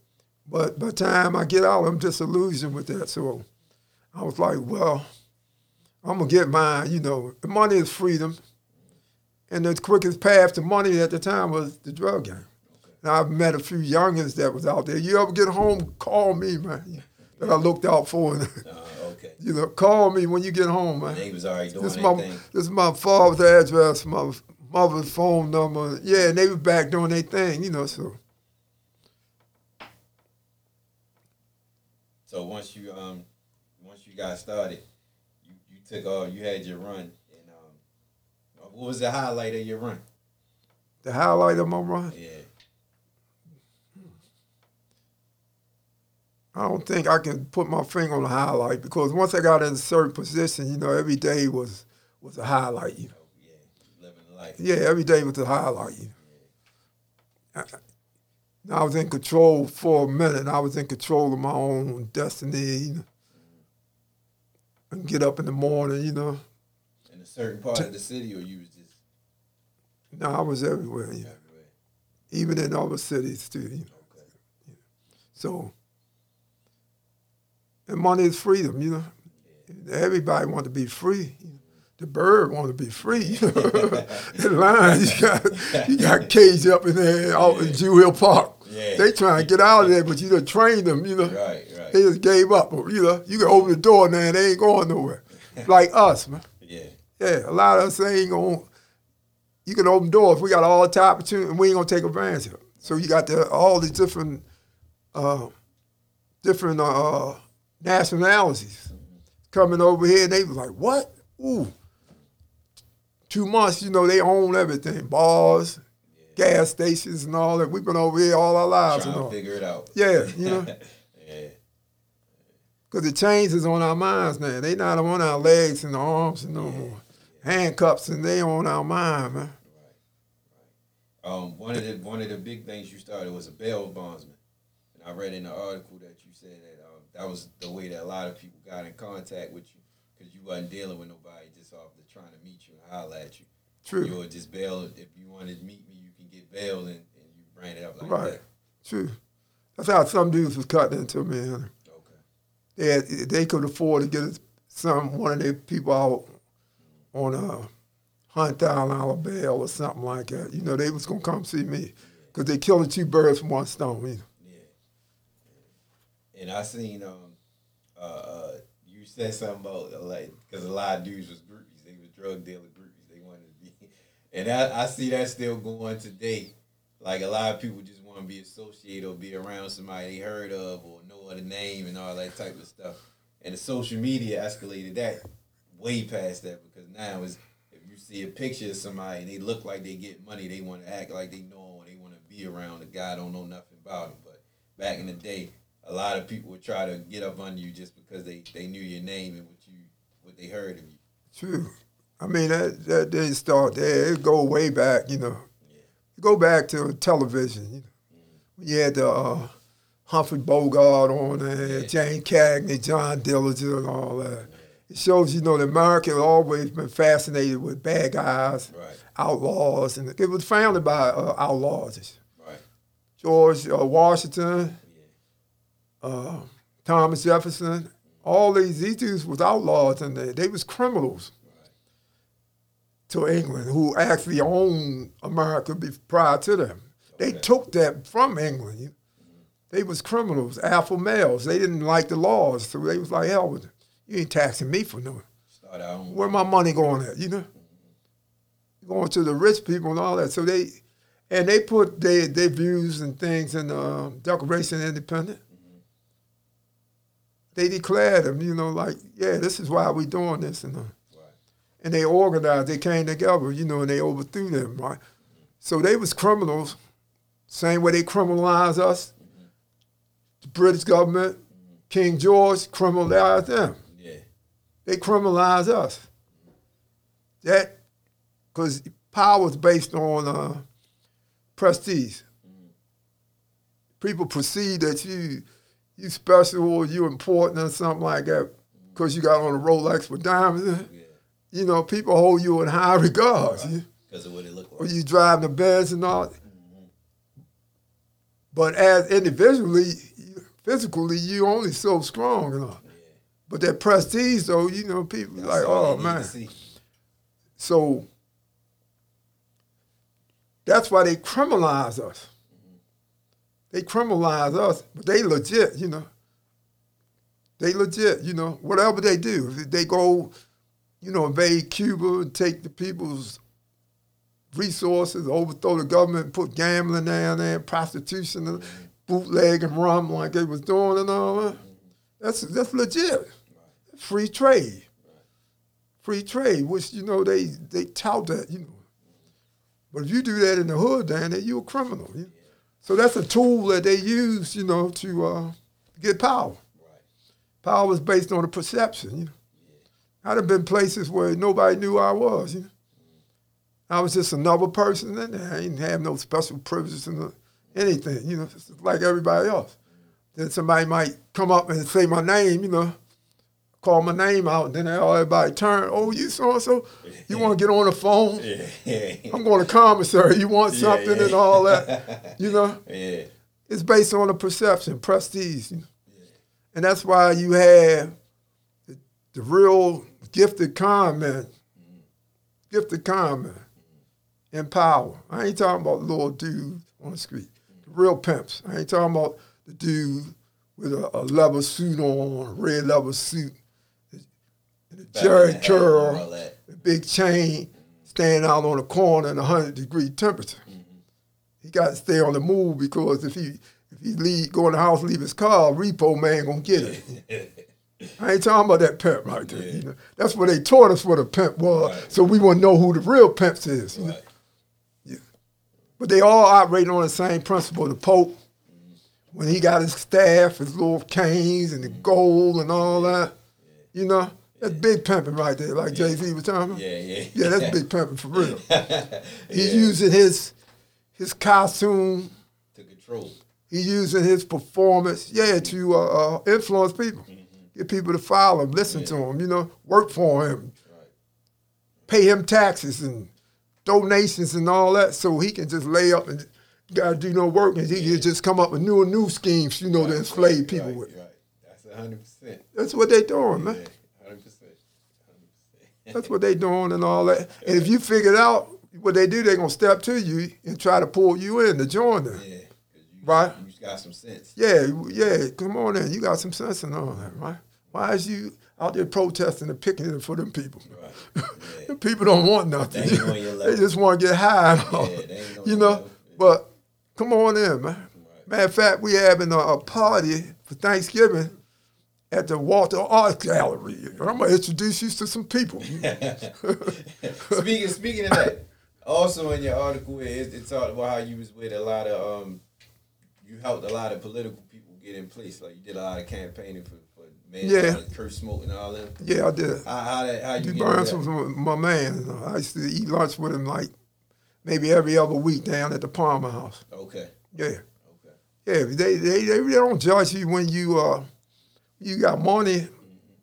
but by the time I get out, I'm disillusioned with that. So I was like, well, I'm gonna get mine. You know, money is freedom, and the quickest path to money at the time was the drug game. And I've met a few youngins that was out there. You ever get home? Call me, man. That I looked out for. Uh, okay. you know, call me when you get home, man. They was already doing This is my thing. this is my father's address, my mother's phone number. Yeah, and they was back doing their thing, you know. So So once you um once you got started, you, you took all you had your run and um what was the highlight of your run? the highlight of my run, Yeah. I don't think I can put my finger on the highlight because once I got in a certain position, you know, every day was was a highlight. You know. Oh yeah. Living life. Yeah, every day was a highlight. You know. I, I was in control for a minute. I was in control of my own destiny. You know. And get up in the morning, you know. In a certain part of the city or you was just No, I was everywhere. You know. everywhere. even in other cities too. You know. Okay. So, and money is freedom, you know. Everybody want to be free. The bird want to be free. You know. the lion, you got you got caged up in there out in Druid Hill Park. Yeah. They trying to get out of there, but you done trained them. You know. Right, right. They just gave up. You know. You can open the door now, they ain't going nowhere. like us, man. Yeah. Yeah, a lot of us ain't gonna. You can open doors. We got all the opportunity, and we ain't gonna take advantage of it. So you got the, all these different, uh, different uh, nationalities coming over here, and they was like, "What? Ooh, two months. You know, they own everything, bars, gas stations, and all that. We've been over here all our lives, Trying and to all. figure it out. Yeah, you know, yeah. because the chains is on our minds now. They not on our legs and arms and no more. Handcuffs and they on our mind, man. Um, one of the one of the big things you started was a bail bondsman, and I read in the article that you said that was the way that a lot of people got in contact with you because you wasn't dealing with nobody just off the trying to meet you and holler at you. True. You would just bail if you wanted to meet me, you can get bail, and, and you ran it up like Right. that. True. That's how some dudes was cutting into me. Okay. They had, they could afford to get some one of their people out on a hundred thousand dollar bail or something like that. You know, they was gonna come see me because they killing two birds with one stone. You know. And I seen um uh, uh you said something about uh, like because a lot of dudes was groupies, they was drug dealer groupies, they wanted to be, and I, I see that still going today. Like a lot of people just want to be associated or be around somebody they heard of or know of the name and all that type of stuff. And the social media escalated that way past that because now is if you see a picture of somebody and they look like they get money, they want to act like they know or they want to be around a guy don't know nothing about him. But back in the day, a lot of people would try to get up under you just because they, they knew your name and what you what they heard of you. True. I mean that that didn't start there. It go way back. You know. It go back to television. You know. When you had the uh, Humphrey Bogart on there, Yeah. James Cagney, John Dillinger, and all that. It shows you know the America has always been fascinated with bad guys, Right, outlaws, and it was founded by uh, outlaws. right, George uh, Washington, yeah, uh, Thomas Jefferson, all these these dudes was outlaws and they, they was criminals to England who actually owned America prior to them. They Okay. took that from England. They was criminals, alpha males. They didn't like the laws, so they was like, hell with it. You ain't taxing me for nothing. start our own. Where my money going at, you know? Going to the rich people and all that. So they, and they put their, their views and things in the um, Declaration of Independence. They declared them, you know, like, yeah, this is why we doing this. And, uh, Right. and they organized, they came together, you know, and they overthrew them, right? So they was criminals, same way they criminalized us. The British government, King George criminalized them Yeah, they criminalize us. That, because power is based on uh, prestige. People perceive that you you special or you important or something like that because you got on a Rolex with diamonds. yeah, You know, people hold you in high regards. You- because of what it looked or like. you driving the Benz and all. But as individually, physically, you only so strong and all. But that prestige, though, you know, people That's like, oh they need to man. So that's why they criminalize us. They criminalize us, but they legit, you know. They legit, you know. Whatever they do, if they go, you know, invade Cuba and take the people's resources, overthrow the government, put gambling down there, prostitution, and bootleg and rum like they was doing and all that. Mm-hmm. That's that's legit. Free trade free trade, which you know they they tout that, you know. Mm-hmm. But if you do that in the hood down there, you're a criminal. You know? So that's a tool that they use, you know, to uh, get power. Power is based on a perception. You know, I'd have been places where nobody knew who I was. You know, I was just another person in there. I didn't have no special privileges and anything. You know, just like everybody else. Then somebody might come up and say my name. You know call my name out, and then everybody turn, oh, you so and so, you want to get on the phone? I'm going to commissary. You want something yeah. and all that, you know? Yeah. It's based on a perception, prestige, you know? and that's why you have the, the real gifted con man, gifted con man in power. I ain't talking about little dudes on the street, the real pimps. I ain't talking about the dude with a, a leather suit on, a red leather suit, Jheri curl, a big chain, standing out on the corner in a hundred degree temperature. He got to stay on the move because if he if he leave, go in the house, leave his car, repo man gonna get it. I ain't talking about that pimp right there. You know? That's what they taught us what a pimp was, Right. so we wouldn't know who the real pimps is. Right. But they all operating on the same principle. The Pope, when he got his staff, his little canes and the gold and all that, you know, that's big pimping right there, like Jay Z was talking about. Yeah, yeah. Yeah, that's big pimping for real. He's using his his costume, To control. he's using his performance, yeah, to uh, uh, influence people, get people to follow him, listen to him, you know, work for him, Right. pay him taxes and donations and all that, so he can just lay up and got to do no work, and he can just come up with new and new schemes, you know, to enslave people right, with. Right. That's hundred percent. That's what they're doing, man. Yeah, hundred percent. Hundred percent. That's what they doing and all that. And if you figure it out, what they do, they're gonna step to you and try to pull you in to join them. Yeah. you, Right. You got some sense. Yeah, yeah, come on in. You got some sense and all that, right? Why is you out there protesting and picking it for them people? Right. Yeah. People don't want nothing. They ain't on your they just want to get high and all. Yeah, they ain't on you know, level. but come on in, man. Right. Matter of fact, we having a, a party for Thanksgiving at the Walters Art Gallery. I'm gonna introduce you to some people. speaking speaking of that, also in your article it, it talked about how you was with a lot of um, you helped a lot of political people get in place. Like you did a lot of campaigning for for man, Yeah. Kurt Schmoke and all them. yeah, I did. How how that how you D. get Burns was my my man. I used to eat lunch with him like maybe every other week down at the Palmer House. Okay, Yeah. okay, Yeah, they, they, they don't judge you when you uh you got money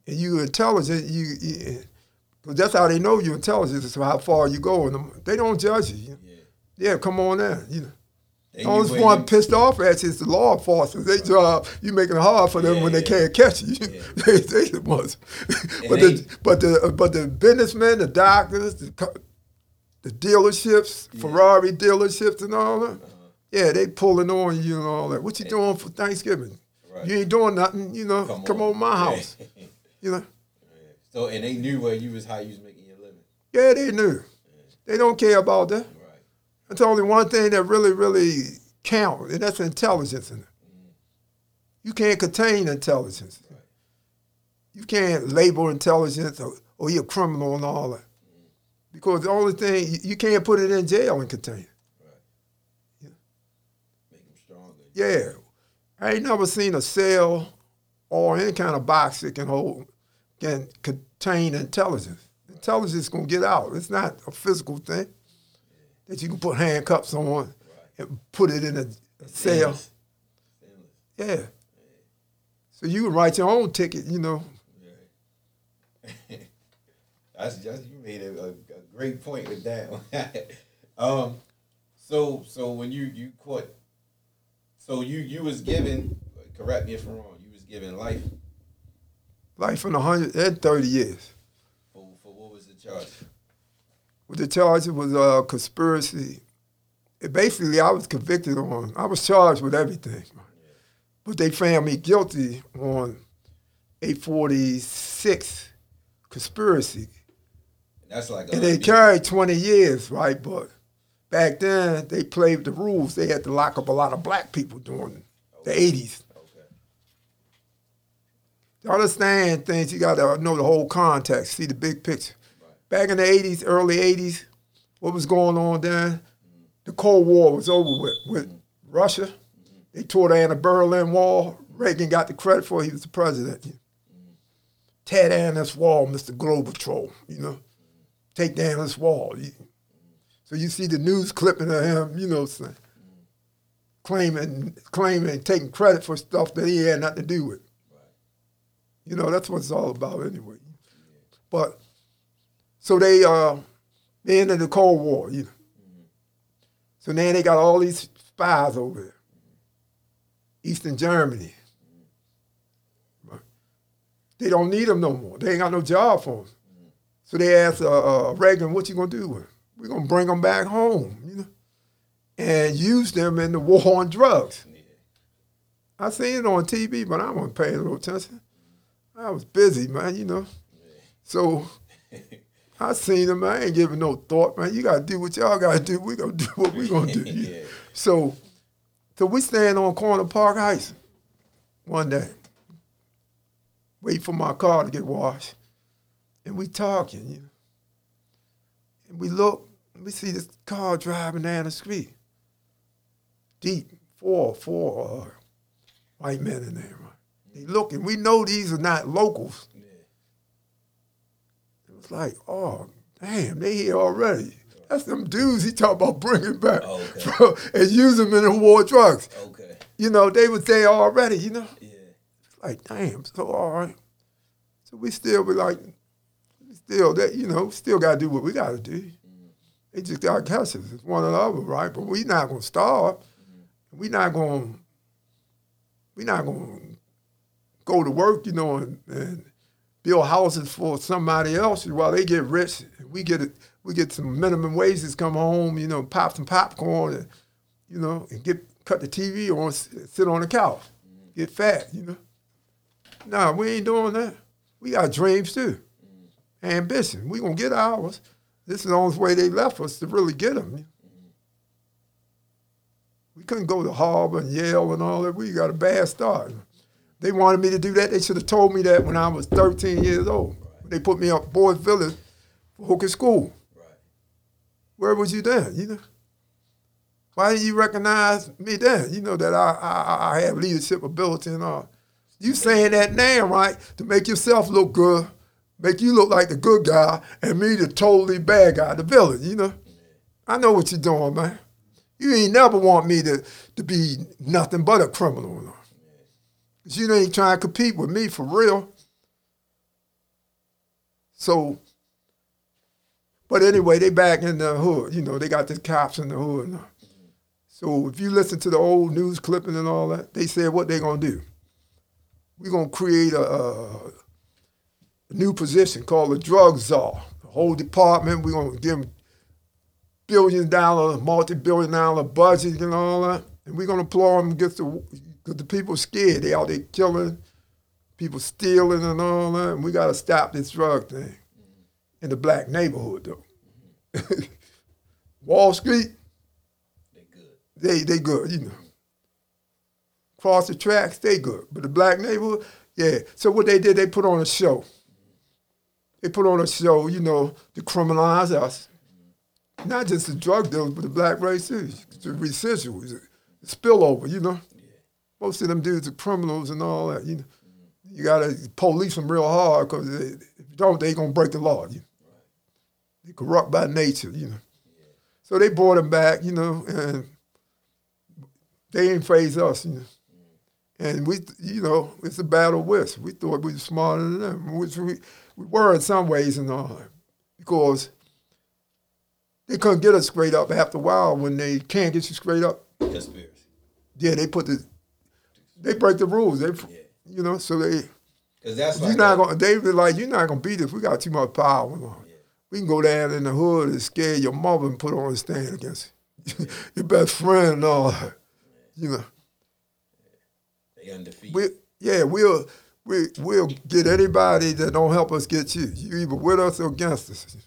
and you intelligent. You, you cause that's how they know you're intelligent. Is how far you go, and they don't judge you. yeah. Yeah, come on in. You know, the only one you- pissed off at you is the law enforcement. They job you making it hard for them Yeah, when they can't catch you. Yeah. they they the ones. but they- the but the but the businessmen, the doctors, the the dealerships, Ferrari dealerships, and all that. Uh-huh. Yeah, they pulling on you and all that. What you doing for Thanksgiving? Right. You ain't doing nothing. You know, come, on. my Yeah. house. You know. So and they knew where you was how you was making your living. Yeah, they knew. They don't care about that. Right. That's only one thing that really, really counts, and that's intelligence in it. Mm-hmm. You can't contain intelligence. You can't label intelligence oh, oh, or, or you're a criminal and all that. Mm-hmm. Because the only thing, you- you can't put it in jail and contain it. Make them stronger. Yeah. I ain't never seen a cell or any kind of box that can hold, can contain intelligence. Intelligence is gonna get out. It's not a physical thing that you can put handcuffs on and put it in a, cell. Stainless. Yeah. So you can write your own ticket, you know. Yeah. That's just you made a, a, great point with that. one. um, so so when you you caught, so you you was given. Correct me if I'm wrong. You was given life. Life in 130 years. For, for what was the charge? With the charge was uh, conspiracy. It basically, I was convicted on. I was charged with everything, but they found me guilty on 846 conspiracy, That's like and they carried 20 years, right? But back then, they played the rules. They had to lock up a lot of black people during the 80s. Okay. To understand things, you got to know the whole context, see the big picture. Back in the 80s, early 80s, what was going on then? The Cold War was over with. With mm-hmm. Russia, mm-hmm. they tore down the Berlin Wall. Reagan got the credit for it. He was the president. Mm-hmm. Tear down this wall, Mr. Globetrotter, you know. Take down this wall. You- So you see the news clipping of him, you know, saying, claiming, claiming, taking credit for stuff that he had nothing to do with. You know, that's what it's all about anyway. But so they uh they ended the Cold War, you know. So now they got all these spies over there. Eastern Germany. But They don't need them no more. They ain't got no job for them. So they asked uh, uh, Reagan, what you gonna do with them? We're gonna bring them back home, you know, and use them in the war on drugs. I seen it on TV, but I wasn't paying no attention. I was busy, man, you know. So I seen them. I ain't giving no thought, man. You gotta do what y'all gotta do. We gonna do what we gonna do. Yeah. So, so we stand on corner Park Heights one day. Wait for my car to get washed, and we talking, you know. We look, we see this car driving down the street. Deep, four, four uh, white men in there. Right? They looking. We know these are not locals. It was like, oh, damn, they here already. That's them dudes he talk about bringing back Okay. and use them in the war drugs. Okay. You know, they was there already, you know. Yeah. Like, damn, so all right. So we still be like, still that, you know, still gotta do what we gotta do. They just gotta catch us. It's one or the other, right? But we not gonna starve. We not gonna we not gonna go to work, you know, and, and build houses for somebody else while they get rich. We get it. We get some minimum wages, come home, you know, pop some popcorn, and you know, and get cut the TV s- sit on the couch, get fat, you know. Nah, we ain't doing that. We got dreams too, ambition. We gonna get ours. This is the only way they left us to really get them. We couldn't go to Harvard and Yale and all that. We got a bad start. They wanted me to do that. They should have told me that when I was 13 years old. They put me up Boys Village for Hooker School. Right. Where was you then? You know, why didn't you recognize me then? You know that I I, I have leadership ability and all. You saying that now, right, to make yourself look good, make you look like the good guy, and me the totally bad guy, the villain. You know, I know what you're doing, man. You ain't never want me to to be nothing but a criminal. 'Cause you ain't trying to compete with me for real. So but anyway, they back in the hood. You know, they got the cops in the hood. now. So if you listen to the old news clipping and all that, they said what they gonna do. We're gonna create a, a new position called the drug czar. The whole department. We're gonna give them billion dollar, multi-billion dollar budget and all that, and we're gonna employ them against the because the people scared. They out there killing, people stealing and all that, and we gotta stop this drug thing in the black neighborhood though. Wall Street, They good. they they good, you know. Cross the tracks, they good. But the black neighborhood, yeah. So what they did, they put on a show. They put on a show, you know, to criminalize us. Not just the drug dealers, but the black race too. The residuals, the spillover, you know. Most of them dudes are criminals and all that, you know. You gotta police them real hard because if you don't, they gonna break the law. You know? They corrupt by nature, you know. So they brought them back, you know, and they ain't phase us, you know. Mm. And we, you know, it's a battle with. We thought we were smarter than them, which we, we were in some ways and all, because they couldn't get us straight up after a while. When they can't get you straight up, Conspiracy. yeah, they put the, they break the rules. They, Yeah. you know, so they, Cause that's You're like not gonna. They be like, you're not gonna beat us. We got too much power. on. We can go down in the hood and scare your mother and put on a stand against you. your best friend and all that. You know, they undefeated. we yeah we'll we we'll get anybody that don't help us get you. You either with us or against us.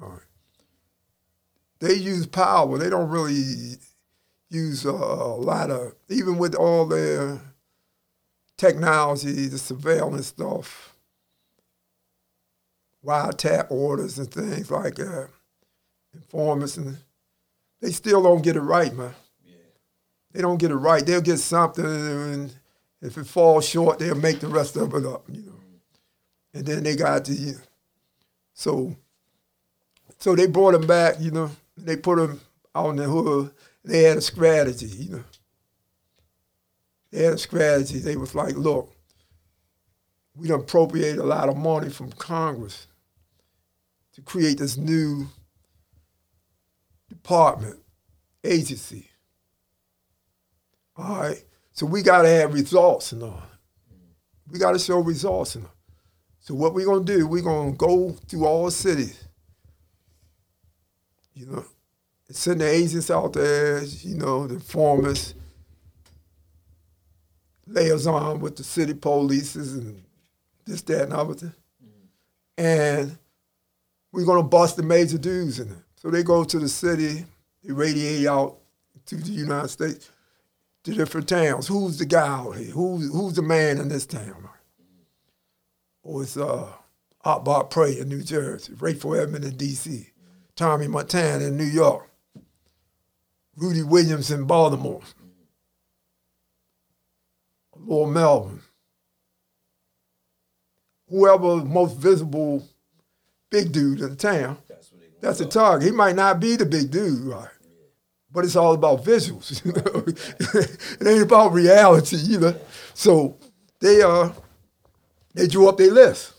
All right. They use power. They don't really use uh, a lot of even with all their technology, the surveillance stuff, wiretap orders and things like that, informants, and they still don't get it right, man. Yeah. They don't get it right. They'll get something, and if it falls short, they'll make the rest of it up, you know. And then they got to, you so, so they brought him back, you know. They put him in the hood. They had a strategy, you know. They had a strategy. They was like, look, we done appropriate a lot of money from Congress to create this new department, agency. All right. So we got to have results and all. We got to show results and all. So what we gonna do? We gonna go through all the cities. You know, send the agents out there. You know, the informers, liaison with the city polices and this, that, and other thing. And we're gonna bust the major dudes in it. So they go to the city, they radiate out to the United States, to different towns. Who's the guy out here? Who's who's the man in this town? Or it's uh Bob Prey in New Jersey, Rayful Edmond in DC, Tommy Montana in New York, Rudy Williams in Baltimore, Lord Melvin. Whoever most visible big dude in the town, That's what that's the target. He might not be the big dude, right? But it's all about visuals, you know. it ain't about reality, you know. So they uh they drew up their list.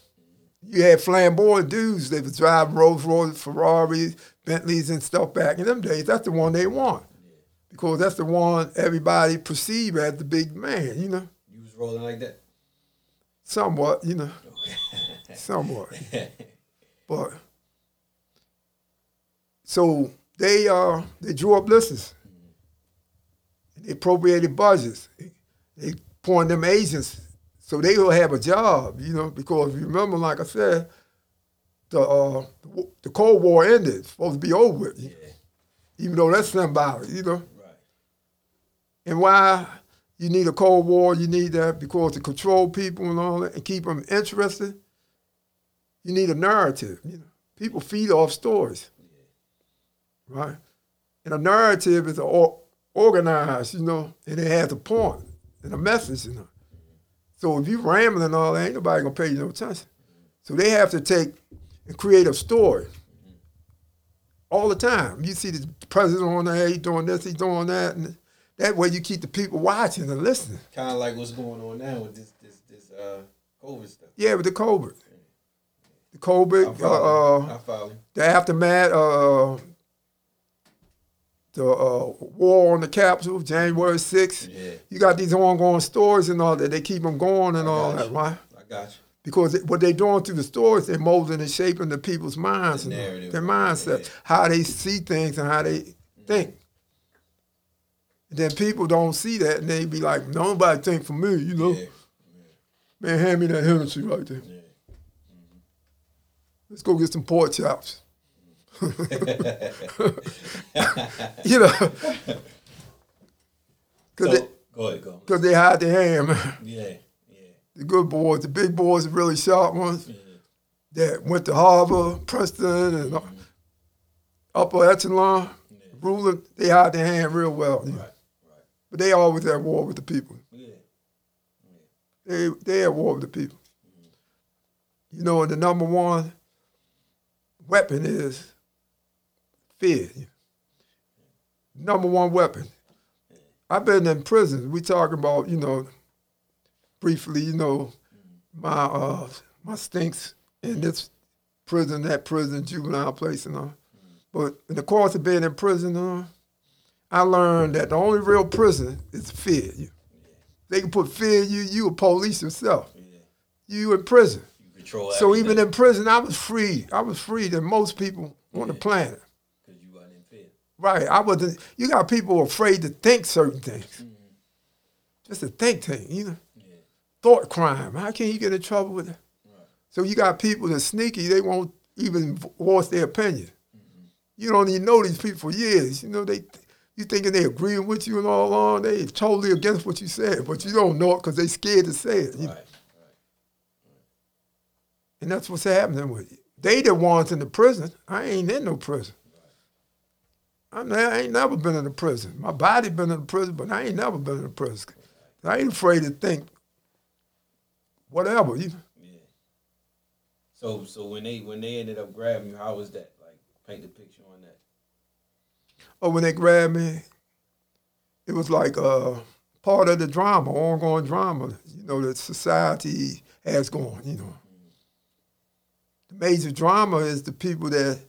You had flamboyant dudes that was driving Rolls Royce, Ferraris, Bentleys, and stuff back in them days. That's the one they want. Because that's the one everybody perceive as the big man, you know. You was rolling like that. Somewhat, you know. Somewhat. But so they uh they drew up lists. They appropriated budgets. They appointed them agents so they will have a job, you know, because remember, like I said, the uh, the Cold War ended. It's supposed to be over with. Even though that's symbolic, you know. Right. And why you need a Cold War, you need that because to control people and all that and keep them interested, you need a narrative. You know, people feed off stories, right? And a narrative is or, organized, you know, and it has a point and a message, you know. So if you rambling and all that, ain't nobody gonna pay you no attention. So they have to take and create a story all the time. You see the president on there, he's doing this, he's doing that, and that way you keep the people watching and listening. Kind of like what's going on now with this this this uh COVID stuff. Yeah, with the COVID, the COVID, uh, uh, the aftermath, uh, the uh, war on the Capitol, January 6th. Yeah. You got these ongoing stories and all that. They keep them going and all that, right? I got you. Because what they're doing through the stories, they're molding and shaping the people's minds, The and their mindset, Yeah. how they see things and how they think. And then people don't see that, and they be like, "Nobody think for me," you know. Yeah. Man, hand me that Hennessy right there. Yeah. Let's go get some pork chops. you know, because So, go ahead, go. they, they hide their hand, man. Yeah. Yeah. The good boys, the big boys, the really sharp ones Yeah. that went to Harvard, Princeton, and uh, upper echelon, ruling, they hide their hand real well. Right. Right. But they always at war with the people. Yeah. They they at war with the people. You know, and the number one weapon is fear. Number one weapon. I've been in prison. We talking about, you know, briefly, you know, my uh my stinks in this prison, that prison, juvenile place and all. But in the course of being in prison, uh, I learned that the only real prison is fear. You, they can put fear in you, you a police yourself. You in prison. You control So even in prison, I was free. I was free than most people on the planet. Because you wasn't in fear. Right. I wasn't. You got people afraid to think certain things. Mm-hmm. Just a think thing, you know. Thought crime. How can you get in trouble with it? So you got people that sneaky. They won't even voice their opinion. Mm-hmm. You don't even know these people for years. You know they. You thinking they agreeing with you and all along, they totally against what you said, but you don't know it because they scared to say it. you. Right. And that's what's happening with you. They the ones in the prison. I ain't in no prison. I'm I ain't never been in a prison. My body been in a prison, but I ain't never been in a prison. I ain't afraid to think whatever. You, Yeah. So so when they when they ended up grabbing you, how was that? Like paint the picture on that. Oh, when they grabbed me, it was like uh, part of the drama, ongoing drama, you know, that society has gone, you know. The major drama is the people that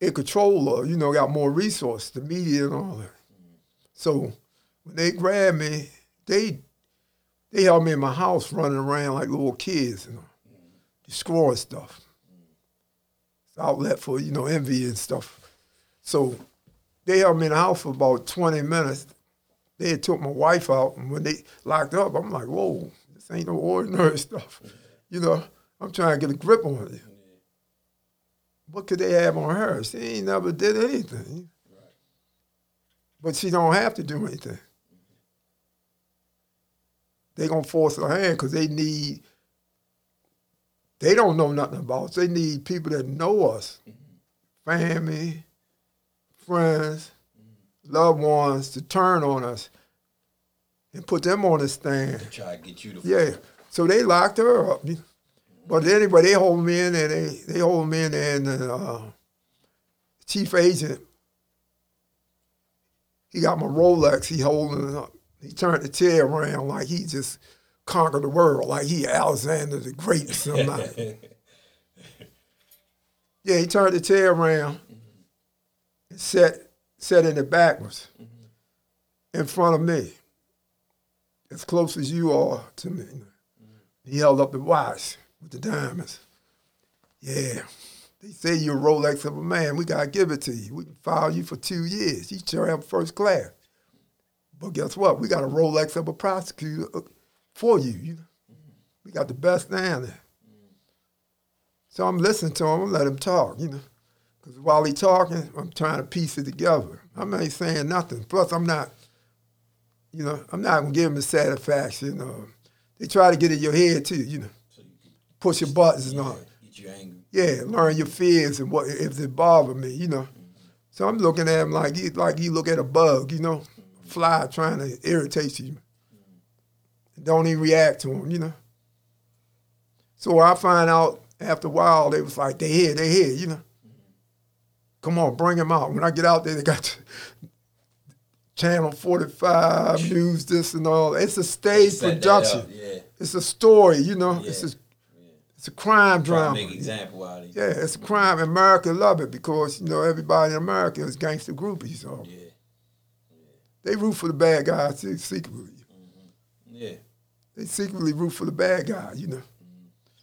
in control of, you know, got more resources, the media and all that. So when they grabbed me, they they held me in my house running around like little kids, you know, destroying stuff. It's outlet for, you know, envy and stuff. So they held me in the house for about 20 minutes. They had took my wife out, and when they locked up, I'm like, whoa, this ain't no ordinary stuff. You know, I'm trying to get a grip on it. What could they have on her? She ain't never did anything. But she don't have to do anything. They gonna force her hand because they need. They don't know nothing about us. They need people that know us, mm-hmm. family, friends, mm-hmm. loved ones to turn on us and put them on the stand. To Try to get you to Yeah. So they locked her up. But anyway, they hold me in there. They they hold me in there, and the uh, chief agent, he got my Rolex. He holding it up. He turned the chair around like he just conquered the world, like he Alexander the Great or somebody. yeah, he turned the chair around and sat sat in it backwards in front of me, as close as you are to me. He held up the watch with the diamonds. Yeah. They say you're a Rolex of a man. We gotta give it to you. We can file you for two years. You travel first class. But guess what? We got a Rolex of a prosecutor uh, for you. you? We got the best down there. So I'm listening to him. I'm let him talk, you know. Because while he talking, I'm trying to piece it together. I'm not saying nothing. Plus, I'm not, you know, I'm not gonna give him the satisfaction. They try to get in your head too, you know, push your buttons and all. get you angry. Yeah, learn your fears and what if it bother me, you know. Mm-hmm. So I'm looking at him like he like you look at a bug, you know, mm-hmm. fly trying to irritate you. Mm-hmm. Don't even react to him, you know. So I find out after a while they was like, they here, they here, you know. Come on, bring him out. When I get out there, they got Channel 45, news, this and all. It's a stage production. Yeah. It's a story, you know. It's a Yeah. It's a crime drama. make example out of you. Yeah, it's a crime. America love it because you know everybody in America is gangster groupies. So Yeah. they root for the bad guys too, secretly. Mm-hmm. Yeah. They secretly root for the bad guy. You know,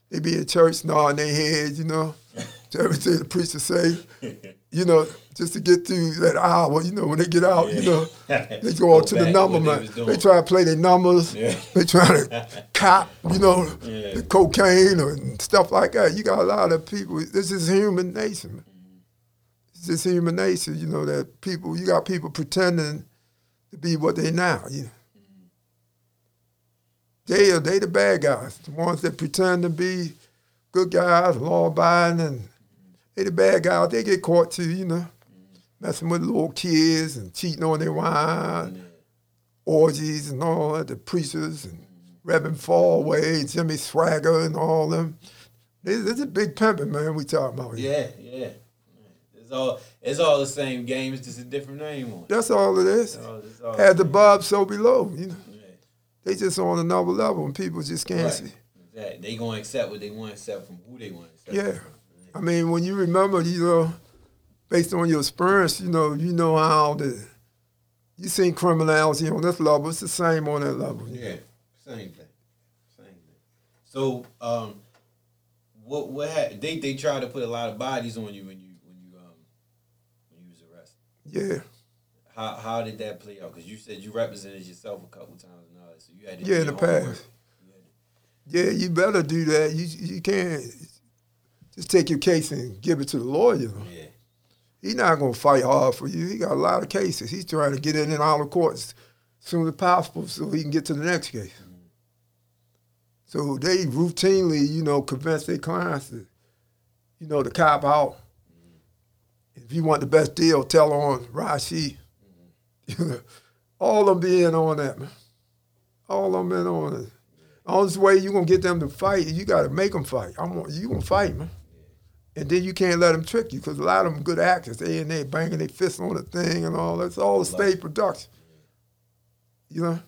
they be in church nodding their heads. You know, to everything the preacher say. You know, just to get through that hour. You know, when they get out, you know, they go on to the number what they man. They try to play their numbers. Yeah. They try to cop, you know, Yeah. the cocaine or stuff like that. You got a lot of people. This is human nature. man. It's just human nature, you know, that people, you got people pretending to be what they now, you know. They are, they the bad guys, the ones that pretend to be good guys, law abiding, and they the bad guys. They get caught too, you know, messing with little kids and cheating on their wives, orgies and all that, the preachers and Reverend Falwell, Jimmy Swaggart and all them. This, this is big pimping, man, we talking about here. Yeah, yeah. It's all it's all the same game. It's just a different name on it. That's all it is. It's all- it's all Had the. Bob so below, you know. Yeah. They just on another level and people just can't Right. see. Exactly. They gonna accept what they want to accept from who they want to accept. Yeah. from. I mean, when you remember, you know, based on your experience, you know, you know how the you seen criminality on this level. It's the same on that level. Yeah. Same thing. Same thing. So, um, what what had, they they tried to put a lot of bodies on you when you when you um when you was arrested. Yeah, How how did that play out? Because you said you represented yourself a couple times and all that, so you had to yeah, in the homework. past. Yeah, you better do that. You you can't just take your case and give it to the lawyer. Yeah, He's not gonna fight hard for you. He got a lot of cases. He's trying to get in and out of courts as soon as possible so he can get to the next case. Mm-hmm. So they routinely, you know, convince their clients to, you know, to cop out. Mm-hmm. If you want the best deal, tell on Rashi. You know, all of them being on that, man. All of them been on it. The only way you're gonna get them to fight, you gotta make them fight. I want you gonna fight, man. And then you can't let them trick you because a lot of them good actors. They in there banging their fists on the thing and all. That's all the state production. You know.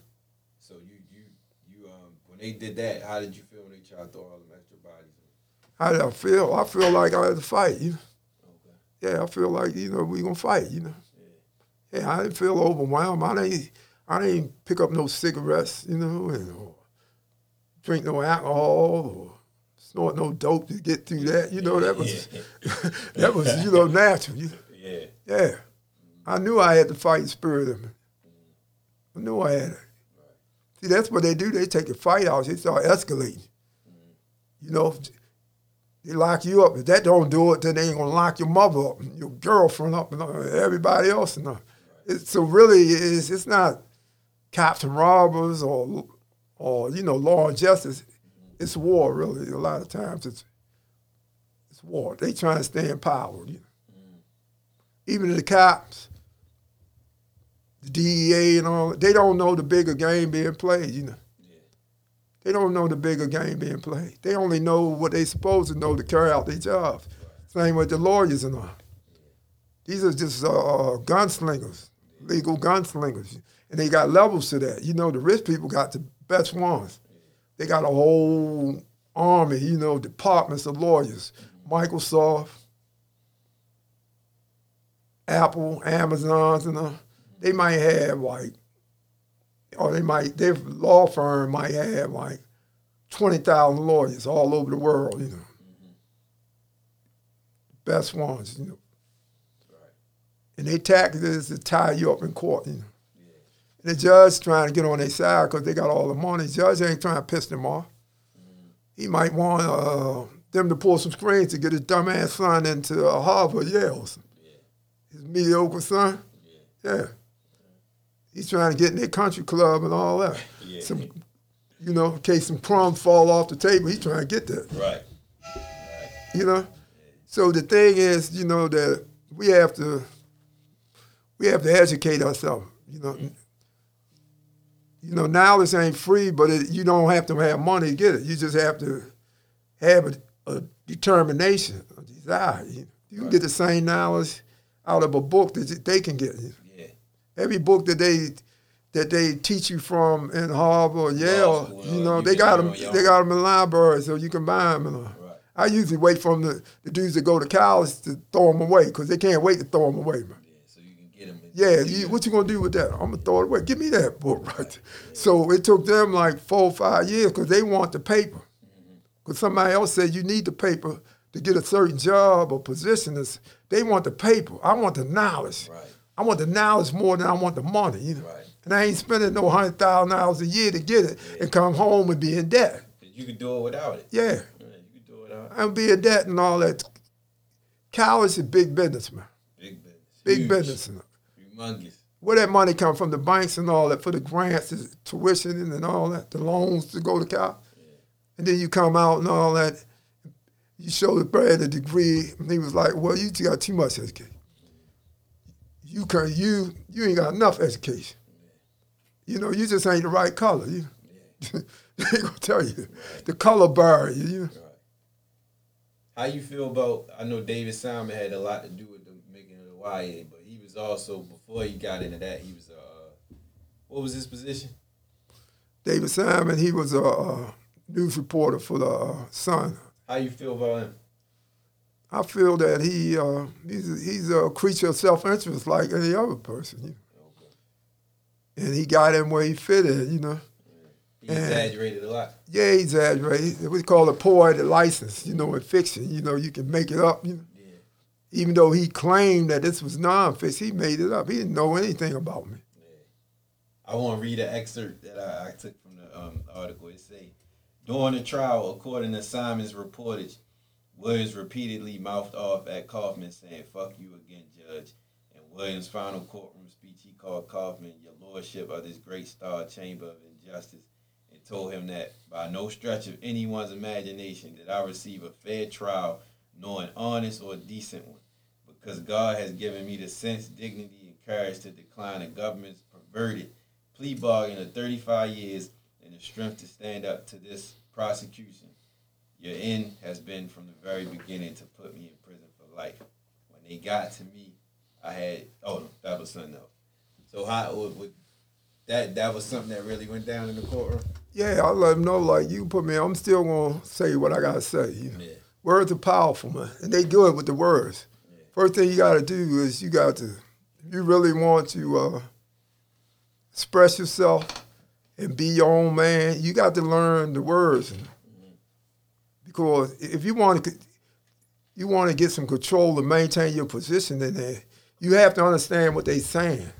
So you you you um when they did that, how did you feel when they tried to throw all them extra bodies? In? How did I feel? I feel like I had to fight. You know. Okay. Yeah, I feel like you know we gonna fight. You know. Yeah, I didn't feel overwhelmed. I didn't. I didn't pick up no cigarettes. You know, and or drink no alcohol or snort no dope to get through that. You know, that was that was you know natural. Yeah. yeah, I knew I had the fighting spirit of me. I knew I had it. See, that's what they do. They take a fight out. They start escalating. Mm-hmm. You know, they lock you up. If that don't do it, then they ain't gonna lock your mother up, and your girlfriend up, and uh, everybody else. And uh, it's, so really, it's, it's not cops and robbers or or you know law and justice. It's war, really. A lot of times it's it's war. They trying to stay in power. You know? Even the cops, the DEA, and all, they don't know the bigger game being played. You know. They don't know the bigger game being played. They only know what they supposed to know to carry out their jobs. Same with the lawyers and all. These are just uh, uh, gunslingers, legal gunslingers, and they got levels to that. You know, the rich people got the best ones. They got a whole army, you know, departments of lawyers. Microsoft, Apple, Amazon's, and uh, they might have like or they might their law firm might have like twenty thousand lawyers all over the world, you know. Best ones, you know. And they tactic is to tie you up in court, you know. The judge trying to get on their side because they got all the money. The judge ain't trying to piss them off. He might want uh, them to pull some strings to get his dumbass son into uh, Harvard, Yale. or. His mediocre son. Yeah. He's trying to get in their country club and all that. Yeah. Some, you know, in case some crumbs fall off the table, he's trying to get that. Right. You know. So the thing is, you know, that we have to we have to educate ourselves. You know. You know, knowledge ain't free, but it, you don't have to have money to get it. You just have to have a, a determination, a desire. You, you can get the same knowledge out of a book that they can get. Yeah. Every book that they that they teach you from in Harvard or Yale, school, you know, you they got them. They got them in libraries, so you can buy them. And, uh, Right. I usually wait for them the, the dudes that go to college to throw them away because they can't wait to throw them away, man. Yeah. So you can get them. Yeah, you, what you gonna do with that? I'm gonna throw it away. Give me that book, right? there. So it took them like four or five years because they want the paper. Mm-hmm. Because somebody else said you need the paper to get a certain job or position. They want the paper. I want the knowledge. Right. I want the knowledge more than I want the money. You know? Right. And I ain't spending no hundred thousand dollars a year to get it and come home and be in debt. You could do it without it. Yeah, Yeah, you could do it without it. I'm be in debt and all that. College is big business, man. Big business. Big Huge. business. Humongous. where that money come from, the banks and all that, for the grants, the tuition and all that, the loans to go to college. And then you come out and all that, you show the Brad a degree, and he was like, well, you got too much education. You can you you ain't got enough education. You know, you just ain't the right color. You, they gonna tell you the color barrier. You know? How you feel about? I know David Simon had a lot to do with the making of the Wire, but he was also before he got into that, he was uh, what was his position? David Simon, he was a, uh news reporter for the uh, Sun. How you feel about him? I feel that he uh, he's, a, he's a creature of self-interest like any other person, you know. and he got in where he fit in, you know. He He exaggerated a lot. Yeah, he exaggerated. We call it poetic license, you know, in fiction. You know, you can make it up. You know. Even though he claimed that this was nonfiction, he made it up. He didn't know anything about me. I want to read an excerpt that I, I took from the um, article. It say, during the trial, according to Simon's reportage, Williams repeatedly mouthed off at Kaufman, saying, "Fuck you again, Judge." In Williams' final courtroom speech, he called Kaufman, "Your Lordship of this great star chamber of injustice," and told him that by no stretch of anyone's imagination did I receive a fair trial, nor an honest or decent one, because God has given me the sense, dignity, and courage to decline the government's perverted plea bargain of 35 years and the strength to stand up to this prosecution. Your end has been from the very beginning to put me in prison for life. When they got to me, I had oh no, that was something else. So how would, would that that was something that really went down in the courtroom? Yeah, I let him know, like, you put me, I'm still going to say what I got to say. You know? Yeah. Words are powerful, man, and they good with the words. First thing you got to do is you got to, if you really want to uh, express yourself and be your own man, you got to learn the words. Because if you want to, you want to get some control and maintain your position in there, you have to understand what they're saying.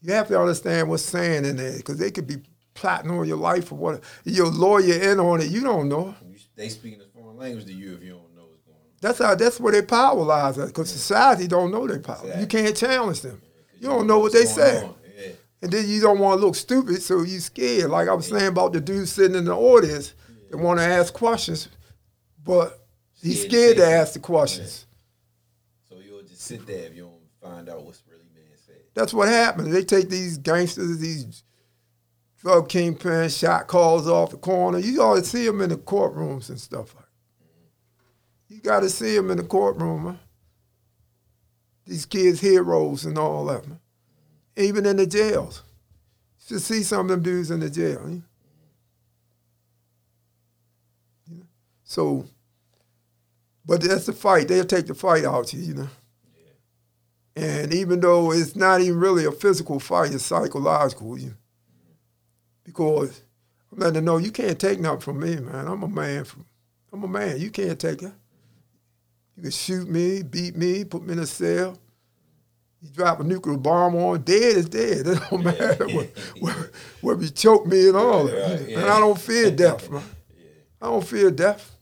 You have to understand what's saying in there because they could be plotting on your life or what. Your lawyer in on it, you don't know. They speaking a foreign language to you if you don't know what's going on. That's how. That's where their power lies at. Because society don't know their power. You can't challenge them. You don't know what they say. Yeah. And then you don't want to look stupid, so you scared. Like I was saying about the dude sitting in the audience that want to ask questions, but he's Scared to ask the questions. So you'll just sit there if you don't find out what's really being said. That's what happens. They take these gangsters, these drug kingpins, shot calls off the corner. You always see them in the courtrooms and stuff. You got to see them in the courtroom, man. These kids, heroes and all of them. Even in the jails. You should see some of them dudes in the jail. You know? You know? So, but that's the fight. They'll take the fight out you, you know. And even though it's not even really a physical fight, it's psychological. You, because I'm letting them know you can't take nothing from me, man. I'm a man. From, I'm a man. You can't take it. You can shoot me, beat me, put me in a cell. You drop a nuclear bomb on, dead is dead. It don't matter what, what, what you choke me and all that. Right, And yeah. I don't fear death, man. I don't fear death.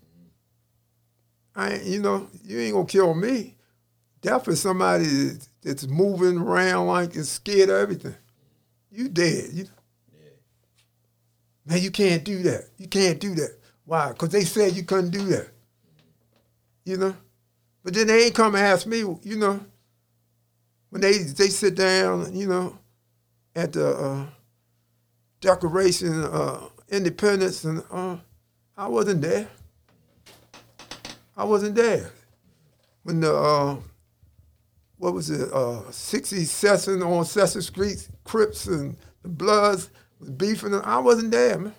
I ain't, you know, you ain't gonna kill me. Death is somebody that's- that's moving around like it's scared of everything. You dead. You, Man, you can't do that. You can't do that. Why? Because they said you couldn't do that. You know? But then they ain't come and ask me, you know, when they they sit down, you know, at the uh, Declaration of Independence, and uh, I wasn't there. I wasn't there. When the, uh, what was it, uh, 60 session on Session Street, Crips and the Bloods was beefing, I wasn't there, man.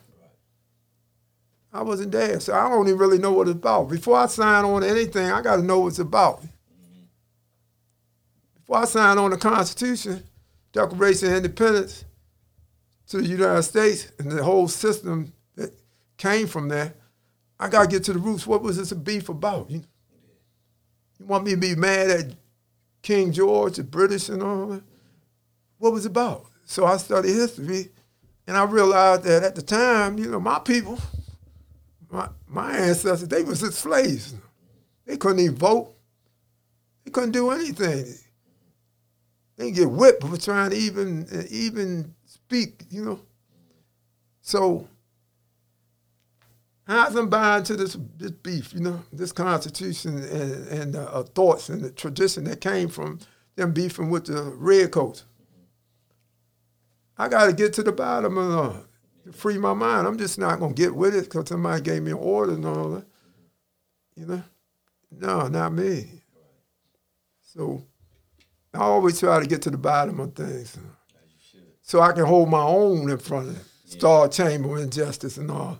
I wasn't there, so I don't even really know what it's about. Before I sign on to anything, I got to know what it's about. Before I sign on the Constitution, Declaration of Independence to the United States and the whole system that came from there, I got to get to the roots. What was this beef about? You, you want me to be mad at King George, the British, and all that? What was it about? So I studied history, and I realized that at the time, you know, my people, my, ancestors, they was just slaves. They couldn't even vote. They couldn't do anything. They get whipped for trying to even even speak, you know. So how's I'm buying to this this beef, you know, this constitution and, and uh, thoughts and the tradition that came from them beefing with the redcoats. I got to get to the bottom of uh, to free my mind. I'm just not gonna get with it because somebody gave me an order and all that. You know, no, not me. So I always try to get to the bottom of things, so I can hold my own in front of it. Star Chamber Injustice and all.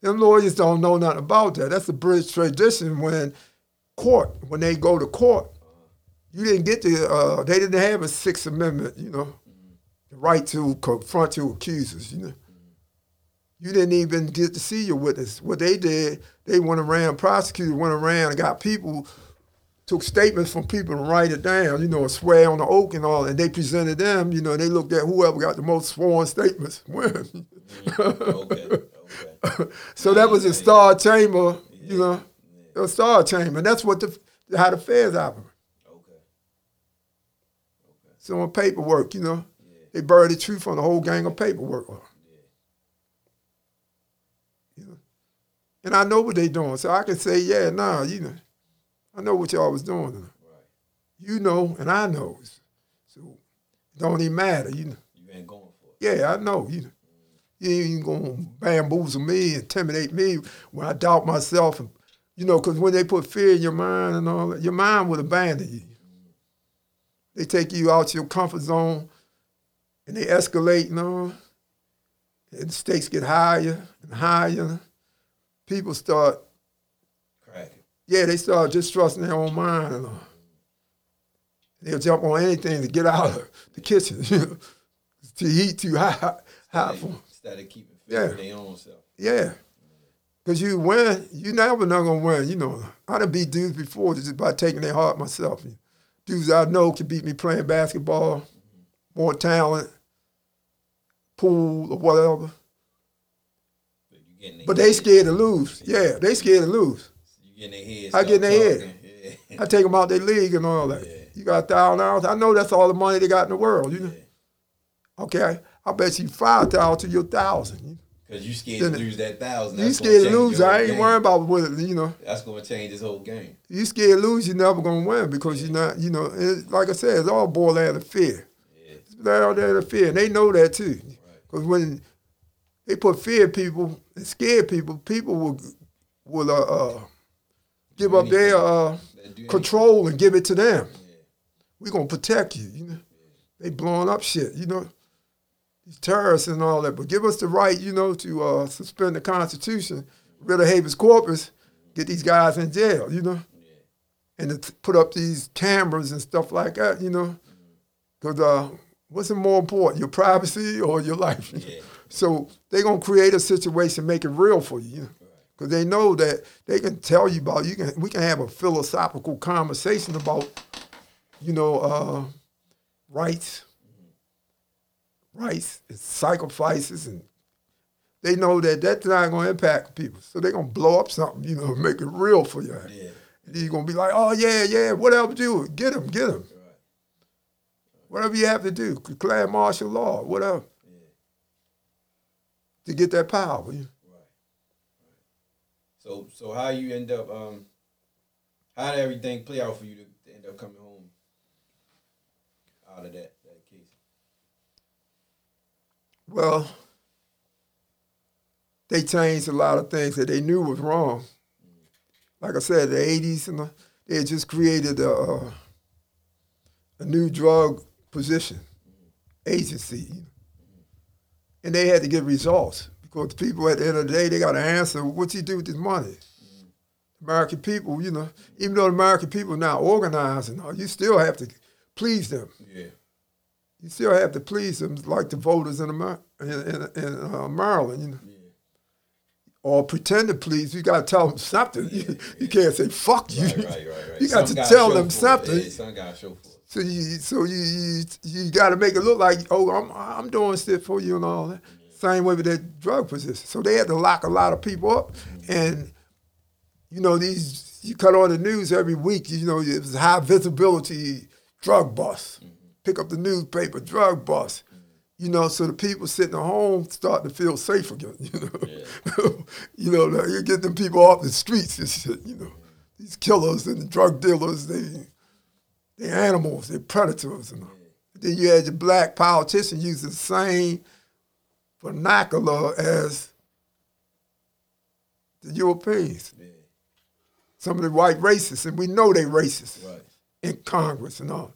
Them lawyers don't know nothing about that. That's the British tradition when court, when they go to court, you didn't get the, uh, they didn't have a Sixth Amendment, you know. the right to confront your accusers. You know, you didn't even get to see your witness. What they did, they went around, prosecutors went around and got people, took statements from people and write it down. You know, a swear on the oath and all, and they presented them. You know, they looked at whoever got the most sworn statements win. Okay. Mm-hmm. Okay. so that was a star chamber. You know, a star chamber. And that's what the how the feds operate. Okay. So on paperwork, you know, they buried the truth on the whole gang of paperwork. You know, and I know what they doing, so I can say, yeah, nah, you know, I know what y'all was doing. Right. You know, and I know. So it don't even matter, you know. You ain't going for it. Yeah, I know, you know. You ain't even gonna bamboozle me, intimidate me when I doubt myself, and you know, because when they put fear in your mind and all that, your mind will abandon you. They take you out your comfort zone, and they escalate, you know, and the stakes get higher and higher. People start, Cracking. yeah, they start distrusting their own mind and all. They'll jump on anything to get out of the kitchen, you know, the heat too high, hot for 'em. Instead of keeping fit Yeah. in their own self. Yeah. Cause you win, you never not gonna win. You know, I done beat dudes before just by taking their heart myself. Dudes I know can beat me playing basketball, more talent, pool or whatever. But they scared to lose. Yeah, they scared to lose. You getting their head. I get in their head. Yeah. I take them out their league and all that. Yeah. You got a thousand dollars. I know that's all the money they got in the world. You know. Okay, I bet you five thousand to your thousand. Cause you scared Then to lose that thousand. You That's scared to lose. I ain't game. worried about what you know. That's gonna change this whole game. you scared to lose, you're never gonna win because you're not, you know, like I said, it's all boiled down to fear. Yeah. It's boiled down to fear, and they know that too. Because when they put fear in people and scare people, people will will uh, uh, give up their uh, control and give it to them. Yeah. We're gonna protect you, you know. They blowing up shit, you know. These terrorists and all that, but give us the right, you know, to uh, suspend the Constitution, rid of habeas corpus, get these guys in jail, you know and to put up these cameras and stuff like that, you know. Because uh, what's more important, your privacy or your life? Yeah. So they're gonna create a situation, make it real for you. Because they know that they can tell you about you can we can have a philosophical conversation about, you know, uh, rights, rights, and sacrifices, and they know that that's not gonna impact people. So they're gonna blow up something, you know, make it real for you. Yeah. And you're gonna be like, oh yeah, yeah, whatever do, get him, get him. Right. Whatever you have to do, declare martial law, whatever. To get that power. you know. So so how you end up um how did everything play out for you to, to end up coming home out of that that case? Well, they changed a lot of things that they knew was wrong. Like I said, the 80s, and the, they had just created a, uh, a new drug position, agency. And they had to get results because people at the end of the day, they got to answer, what's he do with this money? American people, you know, even though the American people now organized and all, you still have to please them Yeah. you still have to please them like the voters in, Amer- in, in, in uh, Maryland, you know. Or pretend to please. You got to tell them something. You, you can't say "fuck you." Right, right, right. You got Some to tell them something. Yeah, some got to show for it. So you, so you, you, you got to make it look like, oh, I'm, I'm doing shit for you and all that. Same way with that drug position. So they had to lock a lot of people up, and you know these. You cut on the news every week. You know it was high visibility drug bust. Pick up the newspaper, drug bust. You know, so the people sitting at home start to feel safe again. You know, you know, you get them people off the streets and shit. You know, these killers and the drug dealers, they they're animals, they're predators. And all. Then you had your black politician use the same vernacular as the Europeans. Yeah. Some of the white racists, and we know they racist Right. in Congress and all.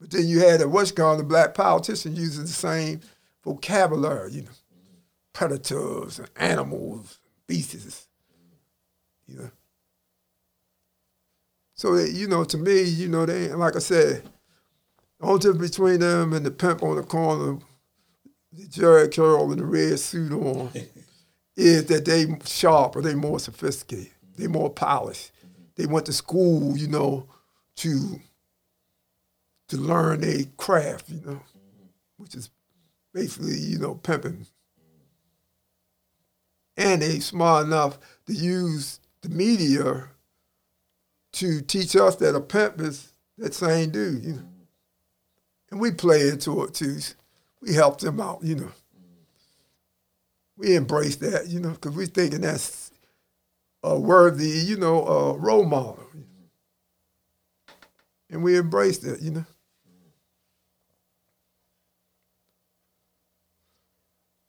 But then you had a what's called the black politician using the same vocabulary, you know, predators and animals, beasts, you know. So that, you know, to me, you know, they like I said, the only difference between them and the pimp on the corner the Jheri curl and the red suit on is that they sharp or they more sophisticated. They more polished. They went to school, you know, to to learn a craft, you know, which is basically, you know, pimping. And they smart enough to use the media to teach us that a pimp is that same dude, you know. And we play into it too. We help them out, you know. We embrace that, you know, because we're thinking that's a worthy, you know, role model. And we embrace that, you know.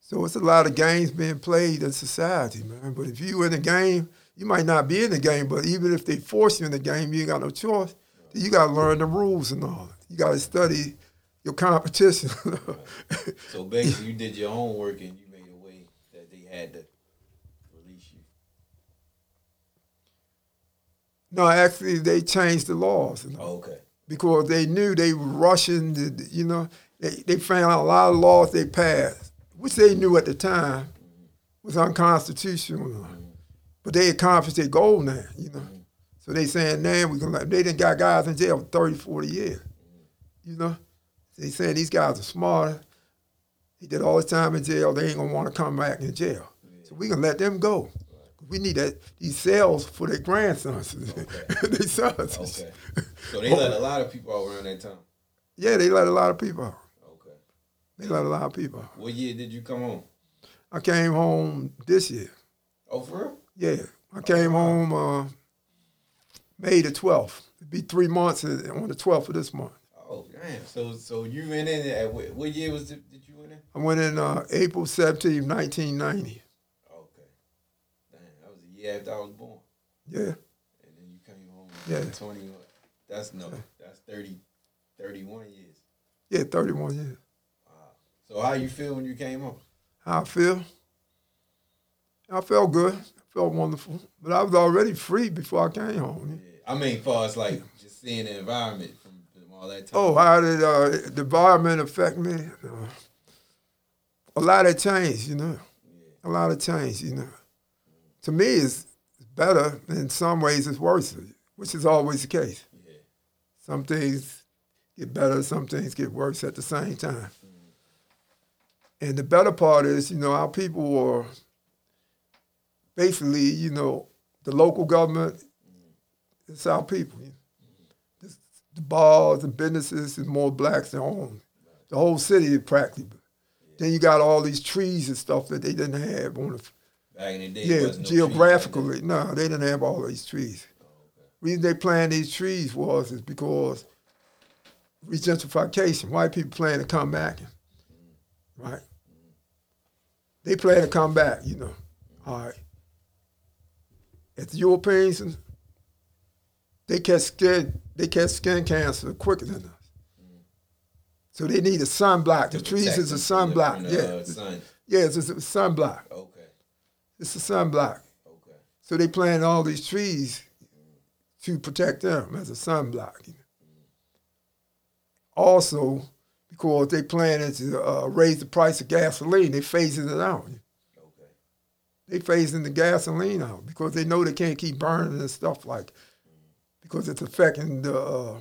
So it's a lot of games being played in society, man. But if you in the game, you might not be in the game, but even if they force you in the game, you ain't got no choice. You got to learn the rules and all. You got to study your competition. So basically, you did your homework and you made a way that they had to release you. no, actually, they changed the laws. You know, Oh, okay. because they knew they were rushing, the, you know, they, they found out a lot of laws they passed, which they knew at the time was unconstitutional. But they accomplished their goal now, you know. So they saying now we can let, they didn't got guys in jail for 30, 40 years, you know. They saying these guys are smarter. They did all this time in jail. They ain't gonna want to come back in jail. So we can let them go. We need that these cells for their grandsons, their sons. Okay. So they let a lot of people out around that time. Yeah, they let a lot of people out. Okay. They let a lot of people out. What year did you come home? I came home this year. Oh, for real? Yeah, I came home uh, May the 12th. It'd be three months on the 12th of this month. Oh, damn. So so you went in at what, what year was it, did you went in? I went in uh, April 17, 1990. Okay. Damn, that was a year after I was born. Yeah, And then you came home Yeah. 21. That's no, that's 30, 31 years. yeah, 31 years. Wow. So how you feel when you came home? How I feel? I felt good. Felt wonderful. But I was already free before I came home. Yeah. I mean, far as like just seeing the environment from, from all that time. Oh, how did uh, the environment affect me? Uh, a lot of change, you know. Yeah. A lot of change, you know. To me, it's better. In some ways, it's worse, which is always the case. Yeah. Some things get better, some things get worse at the same time. And the better part is, you know, our people are basically, you know, the local government, it's our people. Know. The- bars and businesses is more blacks than own. The whole city is practically. Then you got all these trees and stuff that they didn't have on the Back in the day, yeah, no geographically, no, they didn't have all these trees. Reason they planted these trees was is because regentrification. White people plan to come back, right? They plan to come back, you know. All right. If the Europeans, they catch skin, they catch skin cancer quicker than us. So they need a sunblock. The trees is a them from the- sunblock. the, Yeah, uh, sun. yeah, it's a sunblock. Okay. It's a sunblock. Okay. So they plant all these trees to protect them as a sunblock. you know. Also, because they planted to uh, raise the price of gasoline, they phasing it out. Okay. They phasing the gasoline out because they know they can't keep burning and stuff like, because it's affecting the uh,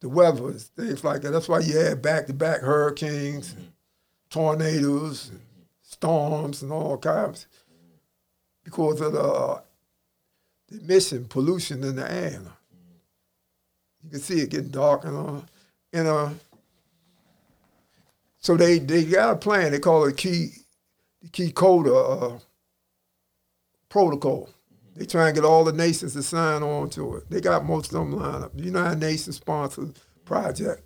the weather and things like that. That's why you had back to back hurricanes, tornadoes, storms, and all kinds because of the, uh, the emission pollution in the air. You can see it getting dark and. And uh, so they they got a plan. They call it key the Kyoto uh, protocol. They try and get all the nations to sign on to it. They got most of them lined up. The United Nations sponsored project.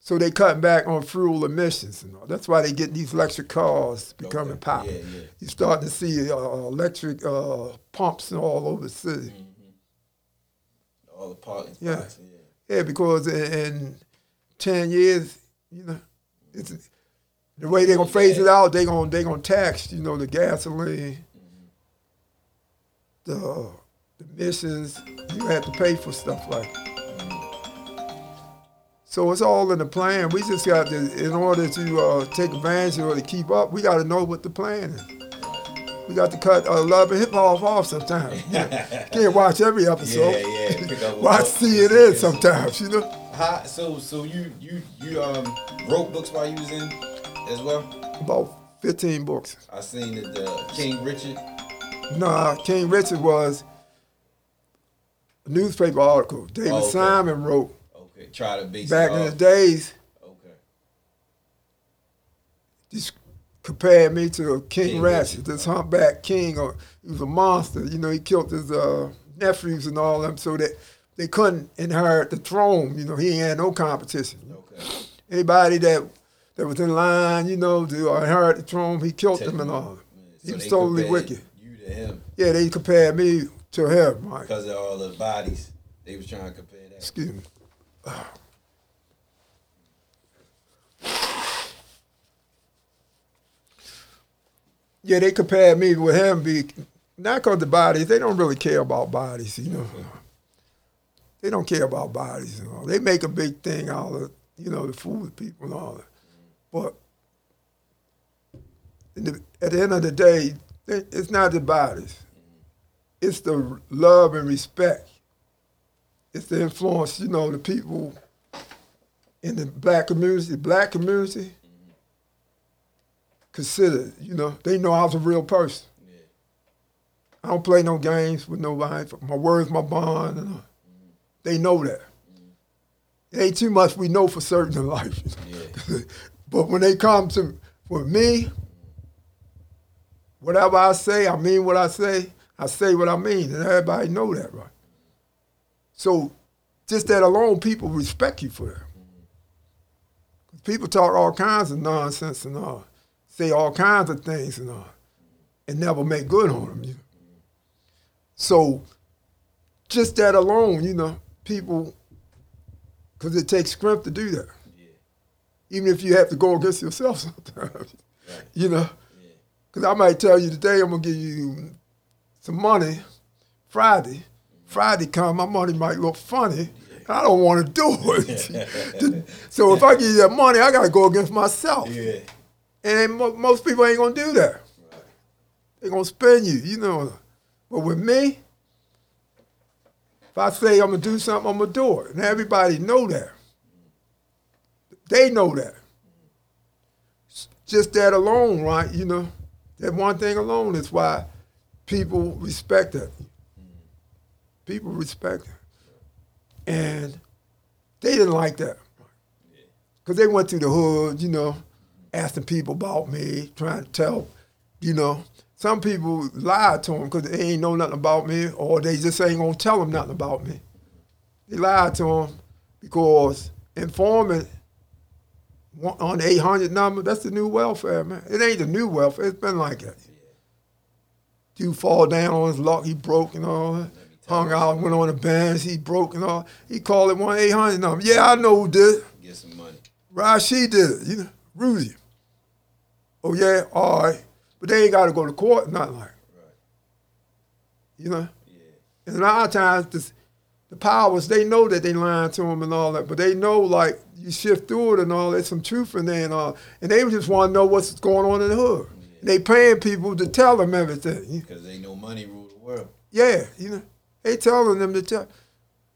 So they cutting back on fuel emissions and all. That's why they getting these electric cars becoming Okay. popular. Yeah, yeah. You're starting to see uh, electric uh, pumps all over the city. All the parking Yeah. spots. Yeah. Yeah, because in, in ten years, you know, it's the way they're gonna phase it out. they're gonna they gonna tax, you know, the gasoline, the, the emissions. You have to pay for stuff like. That. So it's all in the plan. We just got to, in order to uh, take advantage or to keep up, we got to know what the plan is. We got to cut uh, love and hip hop off sometimes. Can't watch every episode. Yeah, yeah, watch. CNN sometimes, you know. How, so so you you you um wrote books while you was in as well. About 15 books. I seen that the King Richard. Nah, King Richard was a newspaper article. David Oh, okay. Simon wrote Okay, try to base back in the days. Okay. just compared me to King, King Ratchet, Richard. this humpback king. Or he was a monster. You know, he killed his uh, nephews and all them, so that they couldn't inherit the throne. You know, he had no competition. Okay. Anybody that that was in line, you know, to inherit the throne, he killed them and all. He So was totally wicked. You to him Yeah, they compared me to him. Right? because of all the bodies. They was trying to compare that. Excuse me. Yeah, they compared me with him. Be not because the bodies. They don't really care about bodies, you know. They don't care about bodies and all. They make a big thing out of you know the food people and all that. But in the, at the end of the day, it's not the bodies. Mm-hmm. It's the love and respect it's the influence, you know, the people in the black community, black community, mm-hmm. consider, you know, they know I was a real person. Yeah. I don't play no games with nobody. My word's my bond. And, uh, mm-hmm. they know that. It ain't too much we know for certain in life. Yeah. but when they come to for me, whatever I say, I mean what I say. I say what I mean, and everybody know that, right? So, just that alone, people respect you for that. People talk all kinds of nonsense and all, say all kinds of things and all, and never make good on them. You know? So, just that alone, you know, people, because it takes strength to do that. Yeah. Even if you have to go against yourself sometimes, Right. you know. Yeah. Because I might tell you today I'm gonna give you some money Friday. Mm-hmm. Friday come, my money might look funny. I don't want to do it. so if I give you that money, I gotta go against myself. Yeah. And mo- most people ain't gonna do that. Right. They're gonna spend you, you know. But with me, if I say I'm gonna do something, I'm gonna do it. And everybody know that. They know that. Just that alone, right? You know, that one thing alone is why people respect it. People respect it. And they didn't like that. Because they went through the hood, you know, asking people about me, trying to tell, you know. Some people lied to them because they ain't know nothing about me or they just ain't going to tell them nothing about me. They lied to them because informant on the 800 number, that's the new welfare, man. It ain't the new welfare. It's been like that. Dude fall down on his luck, he broke and all that. Hung out, went on the bench, he broke and all. He called it 1 800 number. Yeah, I know who did it. Get some money. Rashid did it, you know, Rudy. Oh yeah, all right. But they ain't got to go to court, nothing like. Right. You know. Yeah. And a lot of times, this, the powers they know that they lying to them and all that, but they know like you shift through it and all. There's some truth in there and all, and they just want to know what's going on in the hood. And they paying people to tell them everything. Because they know money rule the world. Yeah, you know, they telling them to tell.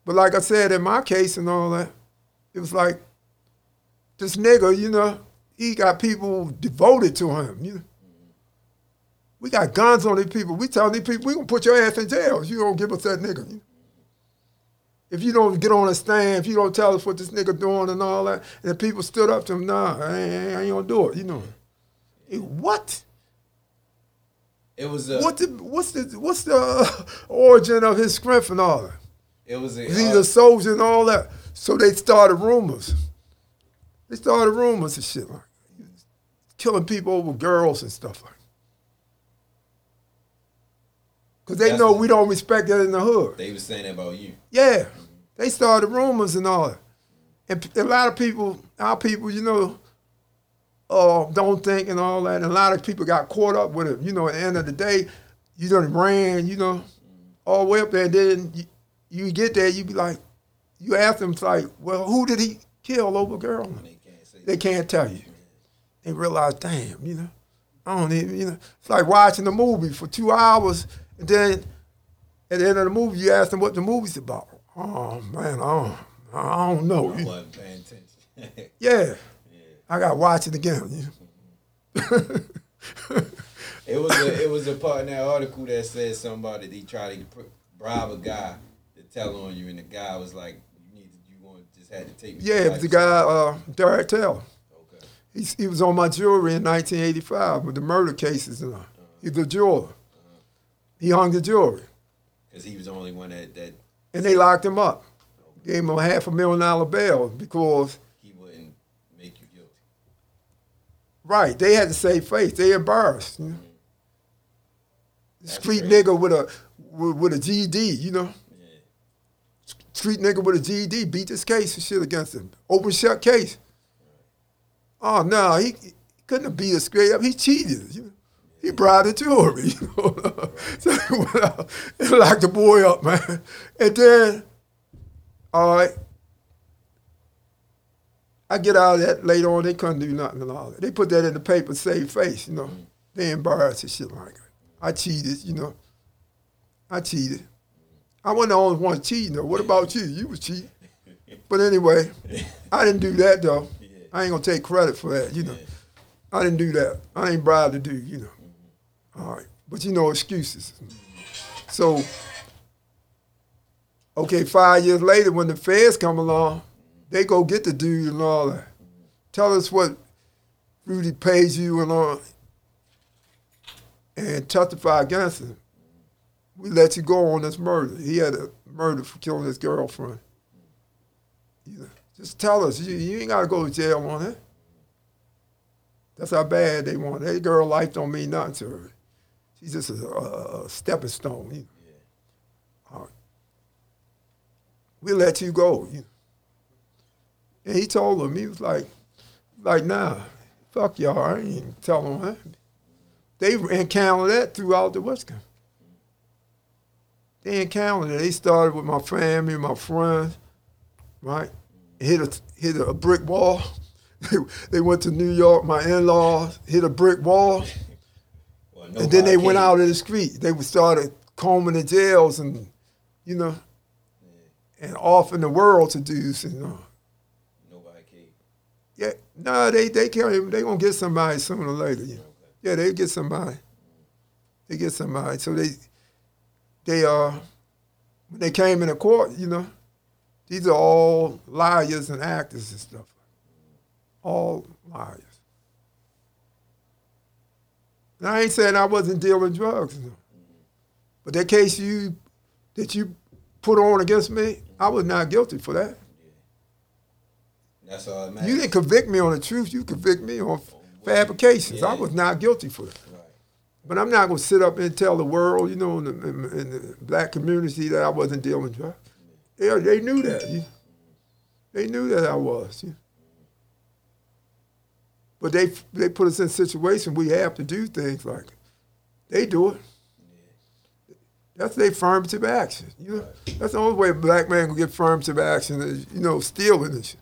But like I said, in my case and all that, it was like this nigga, you know, he got people devoted to him. You know, mm-hmm. we got guns on these people. We tell these people we gonna put your ass in jail if you don't give us that nigga. You know? If you don't get on a stand, if you don't tell us what this nigga doing and all that, and the people stood up to him, nah, I ain't, I ain't gonna do it. You know, Eh, what? It was a. What the, what's the what's the uh, origin of his strength and all that? It was a. He's uh, a soldier and all that. So they started rumors. They started rumors and shit like killing people over girls and stuff like. Cause they That's- know we don't respect that in the hood. they was saying that about you. Yeah, they started rumors and all that. And a lot of people, our people, you know, uh, don't think and all that. And a lot of people got caught up with it. You know, at the end of the day, you done ran, you know, all the way up there. And then you, you get there, you be like, you ask them, it's like, well, who did he kill over girl. They can't say They can't tell you. They realize, damn, you know, I don't even, you know, it's like watching a movie for two hours, and then at the end of the movie, you ask them what the movie's about. Oh man, I don't, I don't know. I wasn't paying attention. Yeah, I got to watch it again. It was a it was a part in that article that said somebody they tried to bribe a guy to tell on you, and the guy was like, "You need to, you to just had to take me." Yeah, it was the guy, uh, Derek Taylor. Okay. He, he was on my jury in 1985 with the murder cases. And, uh, he's a jeweler. He hung the jury, Because he was the only one that, that and they locked him up. Gave him a half a million dollar bail because, he wouldn't make you guilty. right, they had to save face. They embarrassed. Mm-hmm. You know? Street crazy. nigga with a with, with a GED, you know. Yeah. Street nigga with a GED beat this case and shit against him. Open shut case. Oh no, he, he couldn't have beat us straight up. He cheated. You know? He bribed the jury. You know? so he went out and locked the boy up, man. And then, all right, I get out of that later on. They couldn't do nothing all that. They put that in the paper, save face. You know, mm-hmm. they embarrassed and shit like that. I cheated. You know, I cheated. I wasn't the only one cheating though. What about you? You was cheating. But anyway, I didn't do that though. I ain't gonna take credit for that, you know. I didn't do that. I ain't bribed to do, you know. All right. But you know excuses. So okay, five years later when the feds come along, they go get the dude and all that. Tell us what Rudy pays you and all and testify against him we let you go on this murder. He had a murder for killing his girlfriend. Know, just tell us. You, you ain't got to go to jail on it. That's how bad they want. it. That girl life don't mean nothing to her. She's just a, a, a stepping stone. You uh, know. All right. We let you go. You know. And he told them, he was like, like, nah, fuck y'all. I ain't telling them that. They encountered that throughout the West Coast. They encountered it. They started with my family, my friends, right? Hit a hit a brick wall. They, went to New York. My in-laws hit a brick wall, Well, and then they went out in the street. They would started combing the jails and, you know, and off in the world to dudes. And, uh. Nobody came. yeah, no, they they can't. They gonna get somebody sooner or later. You know? Yeah, they get somebody. They get somebody. So they they uh when they came into court, you know, these are all liars and actors and stuff. All liars. I ain't saying I wasn't dealing drugs, but that case you that you put on against me, I was not guilty for that. That's all. You didn't convict me on the truth. You convict me on fabrications. I was not guilty for that. Right. But I'm not going to sit up and tell the world, you know, in the, in, in the black community that I wasn't dealing drugs. They, they knew that. you- They knew that I was. you- But they they put us in a situation we have to do things like. They do it. That's their affirmative action. You know, that's the only way a black man can get affirmative action is, you know, stealing and.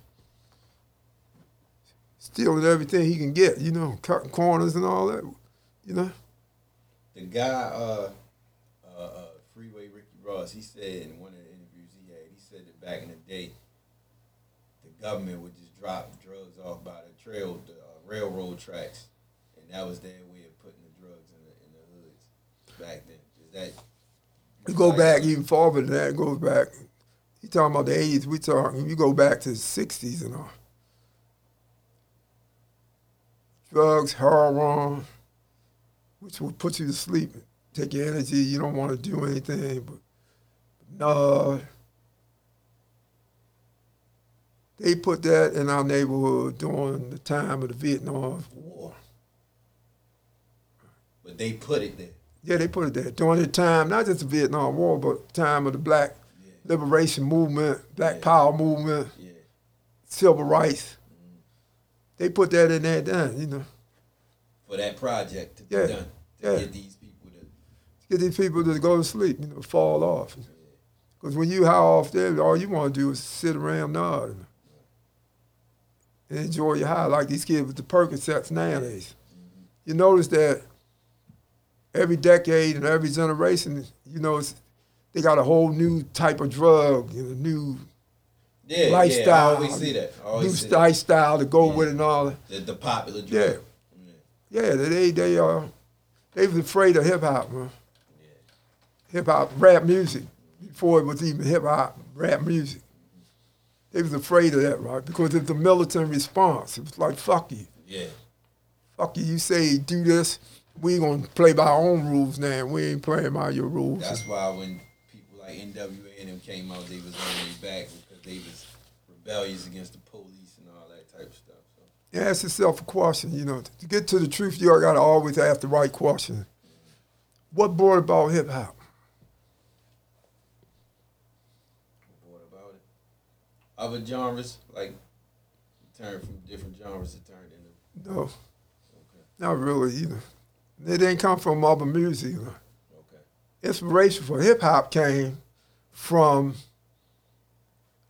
Stealing everything he can get, you know, cutting corners and all that. You know? The guy, uh, uh, uh, Freeway Ricky Ross, he said in one of the interviews he had, he said that back in the day, the government would just drop drugs off by the trail, the railroad tracks, and that was their way of putting the drugs in the in the hoods back then. Is that? You go back even farther than that. It goes back. You talking about the eighties? We talking. You go back to the sixties and all. Drugs, heroin, which will put you to sleep, take your energy. You don't want to do anything, but no. They put that in our neighborhood during the time of the Vietnam War. But they put it there. Yeah, they put it there during the time, not just the Vietnam War, but the time of the Black Yeah. Liberation Movement, Black Yeah. Power Movement, Yeah. Civil Rights. Mm-hmm. They put that in there then, you know. For that project to be done to Yeah. get these people to. Get these people to go to sleep, you know, fall off. Because when you high off there, all you want to do is sit around nod. And enjoy your high like these kids with the Percocets nowadays. You notice that every decade and every generation, you know, it's, they got a whole new type of drug and a new Yeah, yeah. I lifestyle, always see that. I new always that. lifestyle to go Yeah. with and all. The, the popular Yeah. drug. Yeah, they they uh they was afraid of hip hop, man. Hip hop, rap music before it was even hip hop, rap music. They was afraid of that, right? Because it's a militant response. It was like fuck you, Yeah. fuck you. You say do this, we gonna play by our own rules now. We ain't playing by your rules. That's why when people like NWA and them came out, they was on their back because they was rebellious against the police and all that type of stuff. So Ask yourself a question. You know, to get to the truth, you gotta always ask the right question. What brought about hip hop? what about it? Other genres like turned from different genres to turn into No, okay, not really. either. it didn't come from other music. Know. okay, inspiration for hip hop came from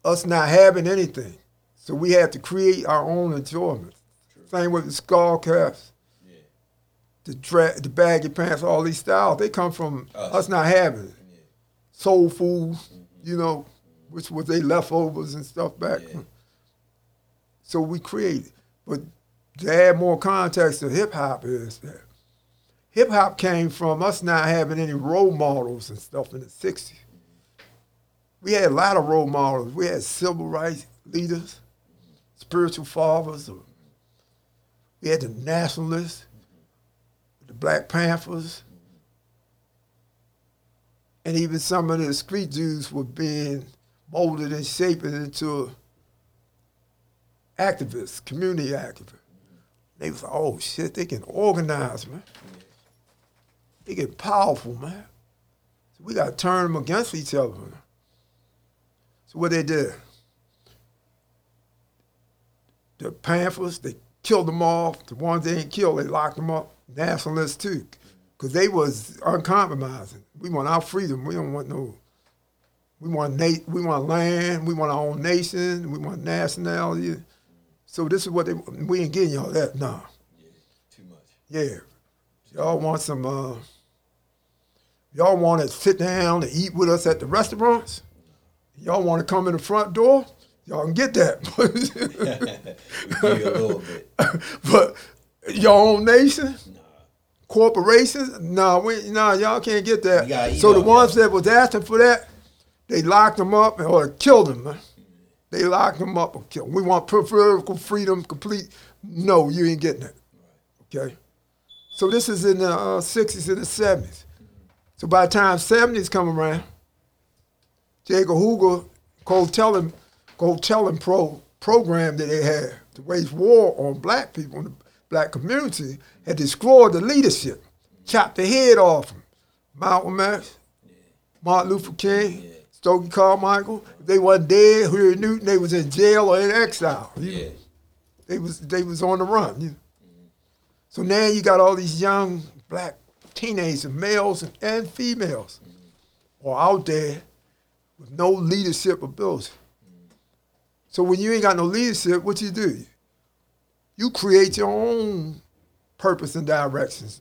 us not having anything. So we had to create our own enjoyment. True. Same with the skull caps, yeah, the dra- the baggy pants, all these styles. They come from Us. us not having it. yeah, Soul food, mm-hmm. you know, which was they leftovers and stuff back. Yeah. So we created. But to add more context to hip hop is that hip hop came from us not having any role models and stuff in the 60s. We had a lot of role models. We had civil rights leaders, spiritual fathers. We had the nationalists, the Black Panthers, and even some of the street Jews were being molded and shaped into activists, community activists. They was like, oh shit, they can organize, man. They get powerful, man. So we gotta turn them against each other. Man. So what they did, the Panthers, they killed them off. The ones they ain't killed, they locked them up. Nationalists too, because they was uncompromising. We want our freedom. We don't want no. We want na- we want land. We want our own nation. We want nationality. So this is what they. We ain't getting y'all that. No. yeah, too much. Yeah. Y'all want some. Uh, y'all want to sit down and eat with us at the restaurants. Y'all want to come in the front door. Y'all can get that. we a little bit. but your own nation, Nah, corporations, nah, we, nah, y'all can't get that. You gotta eat So the ones that was asking for that, they locked them up or killed them. They locked them up or killed. 'em. We want political freedom, complete. No, you ain't getting it. Okay. So this is in the uh, 60s and the 70s. So by the time 70s come around, J. Edgar Hoover Cotelling, COINTELPRO program that they had to wage war on black people in the black community had destroyed the leadership, chopped the head off them. Malcolm X, Martin Luther King. Stokely Carmichael. If they wasn't dead, Huey Newton, they was in jail or in exile. you yeah, They was they was on the run. You know. So now you got all these young black teenagers, males and, and females, mm-hmm. are out there with no leadership ability. Mm-hmm. So when you ain't got no leadership, what you do? You create your own purpose and directions.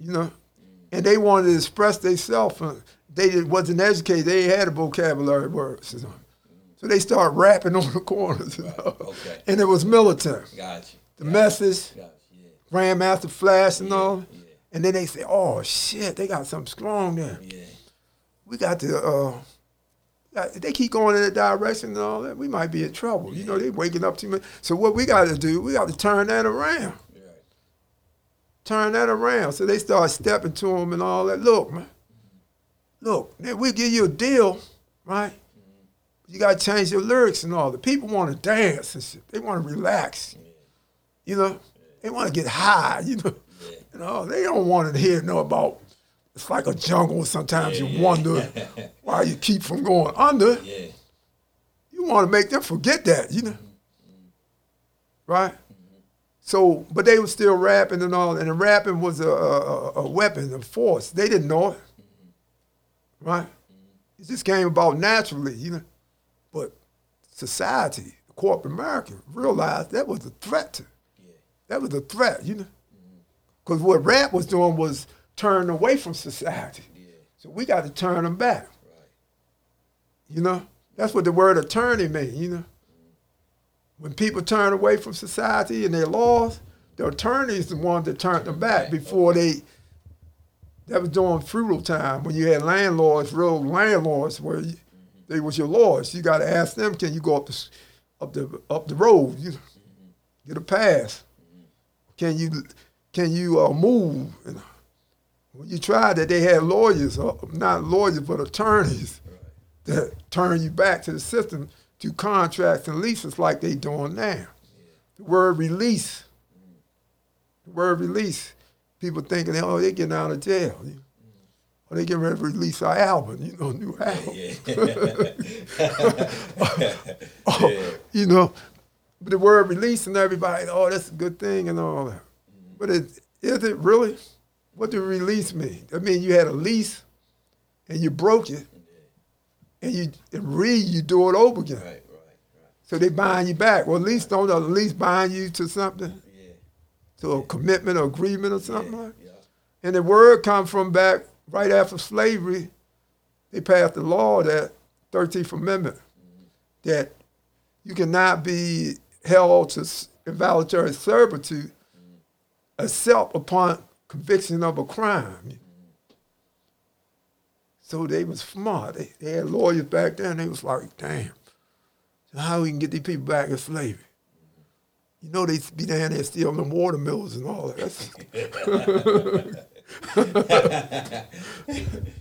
You know, mm-hmm. and they wanted to express themselves. Uh, They didn't- wasn't educated. They had a vocabulary words. You know. So they start rapping on the corners. You know? okay. And it was militant. got you. The message, Got you. Grandmaster Flash and Yeah, all. yeah. And then they say, oh shit, they got something strong there. Yeah, yeah. We got to, uh, they keep going in that direction and all that, we might be in trouble. You know, they waking up too much. So what we got to do, we got to turn that around. Turn that around. So they start stepping to them and all that. Look, man. Look, we'll give you a deal, right? You got to change your lyrics and all. The people want to dance and shit. They want to relax. You know, they want to get high. You know, you know, they don't want to hear no about. It's like a jungle. Sometimes Yeah, you yeah. wonder why you keep from going under. Yeah, You want to make them forget that. You know, mm-hmm. right? So, but they were still rapping and all, and the rapping was a, a, a weapon, a force. They didn't know it, right? It just came about naturally, you know. But society, corporate America realized that was a threat to. That was a threat, you know. Because what rap was doing was turning away from society. So we got to turn them back. You know, that's what the word attorney means. You know, when people turn away from society and their laws, the attorney is the one that turned them back before they. That was during feudal time when you had landlords, real landlords, where you, they was your lords. You got to ask them, can you go up the up the up the road? You get a pass. Can you can you uh, move? When you tried that, they had lawyers, uh, not lawyers, but attorneys that turn you back to the system to contracts and leases like they doing now. The word release, the word release, people thinking, oh, they getting out of jail. Or they getting ready to release our album, you know, new album. Oh, you know, but the word release and everybody, oh, that's a good thing and all that. Mm-hmm. But it, is it really? What do release mean? I mean, you had a lease and you broke it, and you and re you do it over again. Right, right, right. So they buying you back. Well, at least don't at least bind you to something, To a commitment or agreement or something like. And the word come from back right after slavery. They passed the law that 13th Amendment mm-hmm. that you cannot be held to involuntary servitude mm-hmm. except upon conviction of a crime. Mm-hmm. So they was smart. They, they had lawyers back then. They was like, damn, how we can get these people back in slavery? You know they be down there stealing them watermills and all that.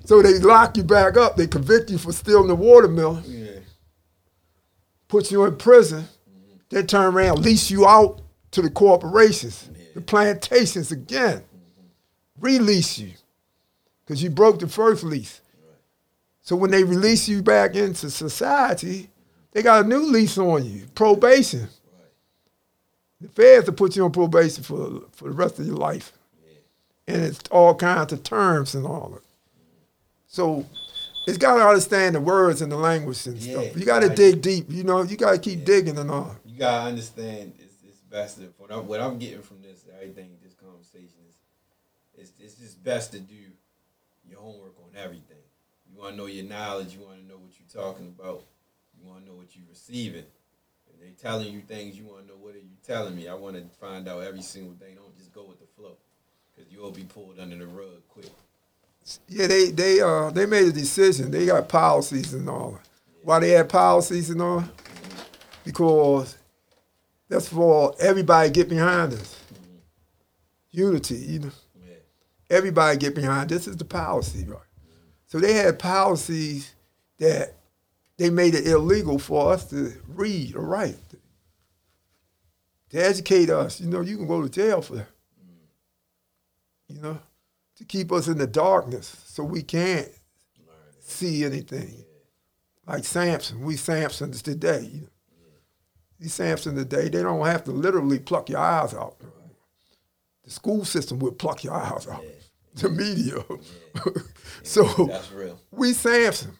So they lock you back up. They convict you for stealing the watermelon, Yeah. put you in prison, then turn around, lease you out to the corporations, the plantations again, release you because you broke the first lease. So when they release you back into society, they got a new lease on you, probation. The feds will put you on probation for, for the rest of your life. And it's all kinds of terms and all that. So it's got to understand the words and the language and Yeah, stuff. You got to dig deep, you know. You got to keep digging and all. You gotta understand. It's, it's best to what I'm, what I'm getting from this everything. This conversation is, it's, it's just best to do your homework on everything. You want to know your knowledge. You want to know what you're talking about. You want to know what you're receiving. They telling you things. You want to know what are you telling me. I want to find out every single thing. Don't just go with the flow, because you'll be pulled under the rug quick. Yeah, they they uh they made a decision. They got policies and all. Why they had policies and all? Because that's for everybody get behind us. Unity, you know. Yeah. Everybody get behind. This is the policy, right? So they had policies that they made it illegal for us to read or write. To educate us, you know, you can go to jail for that. You know, to keep us in the darkness so we can't see anything. Like Samson, we Samsons today. You know. These Samsons today, they don't have to literally pluck your eyes out. The school system will pluck your eyes out. The media. so That's real. we Samson.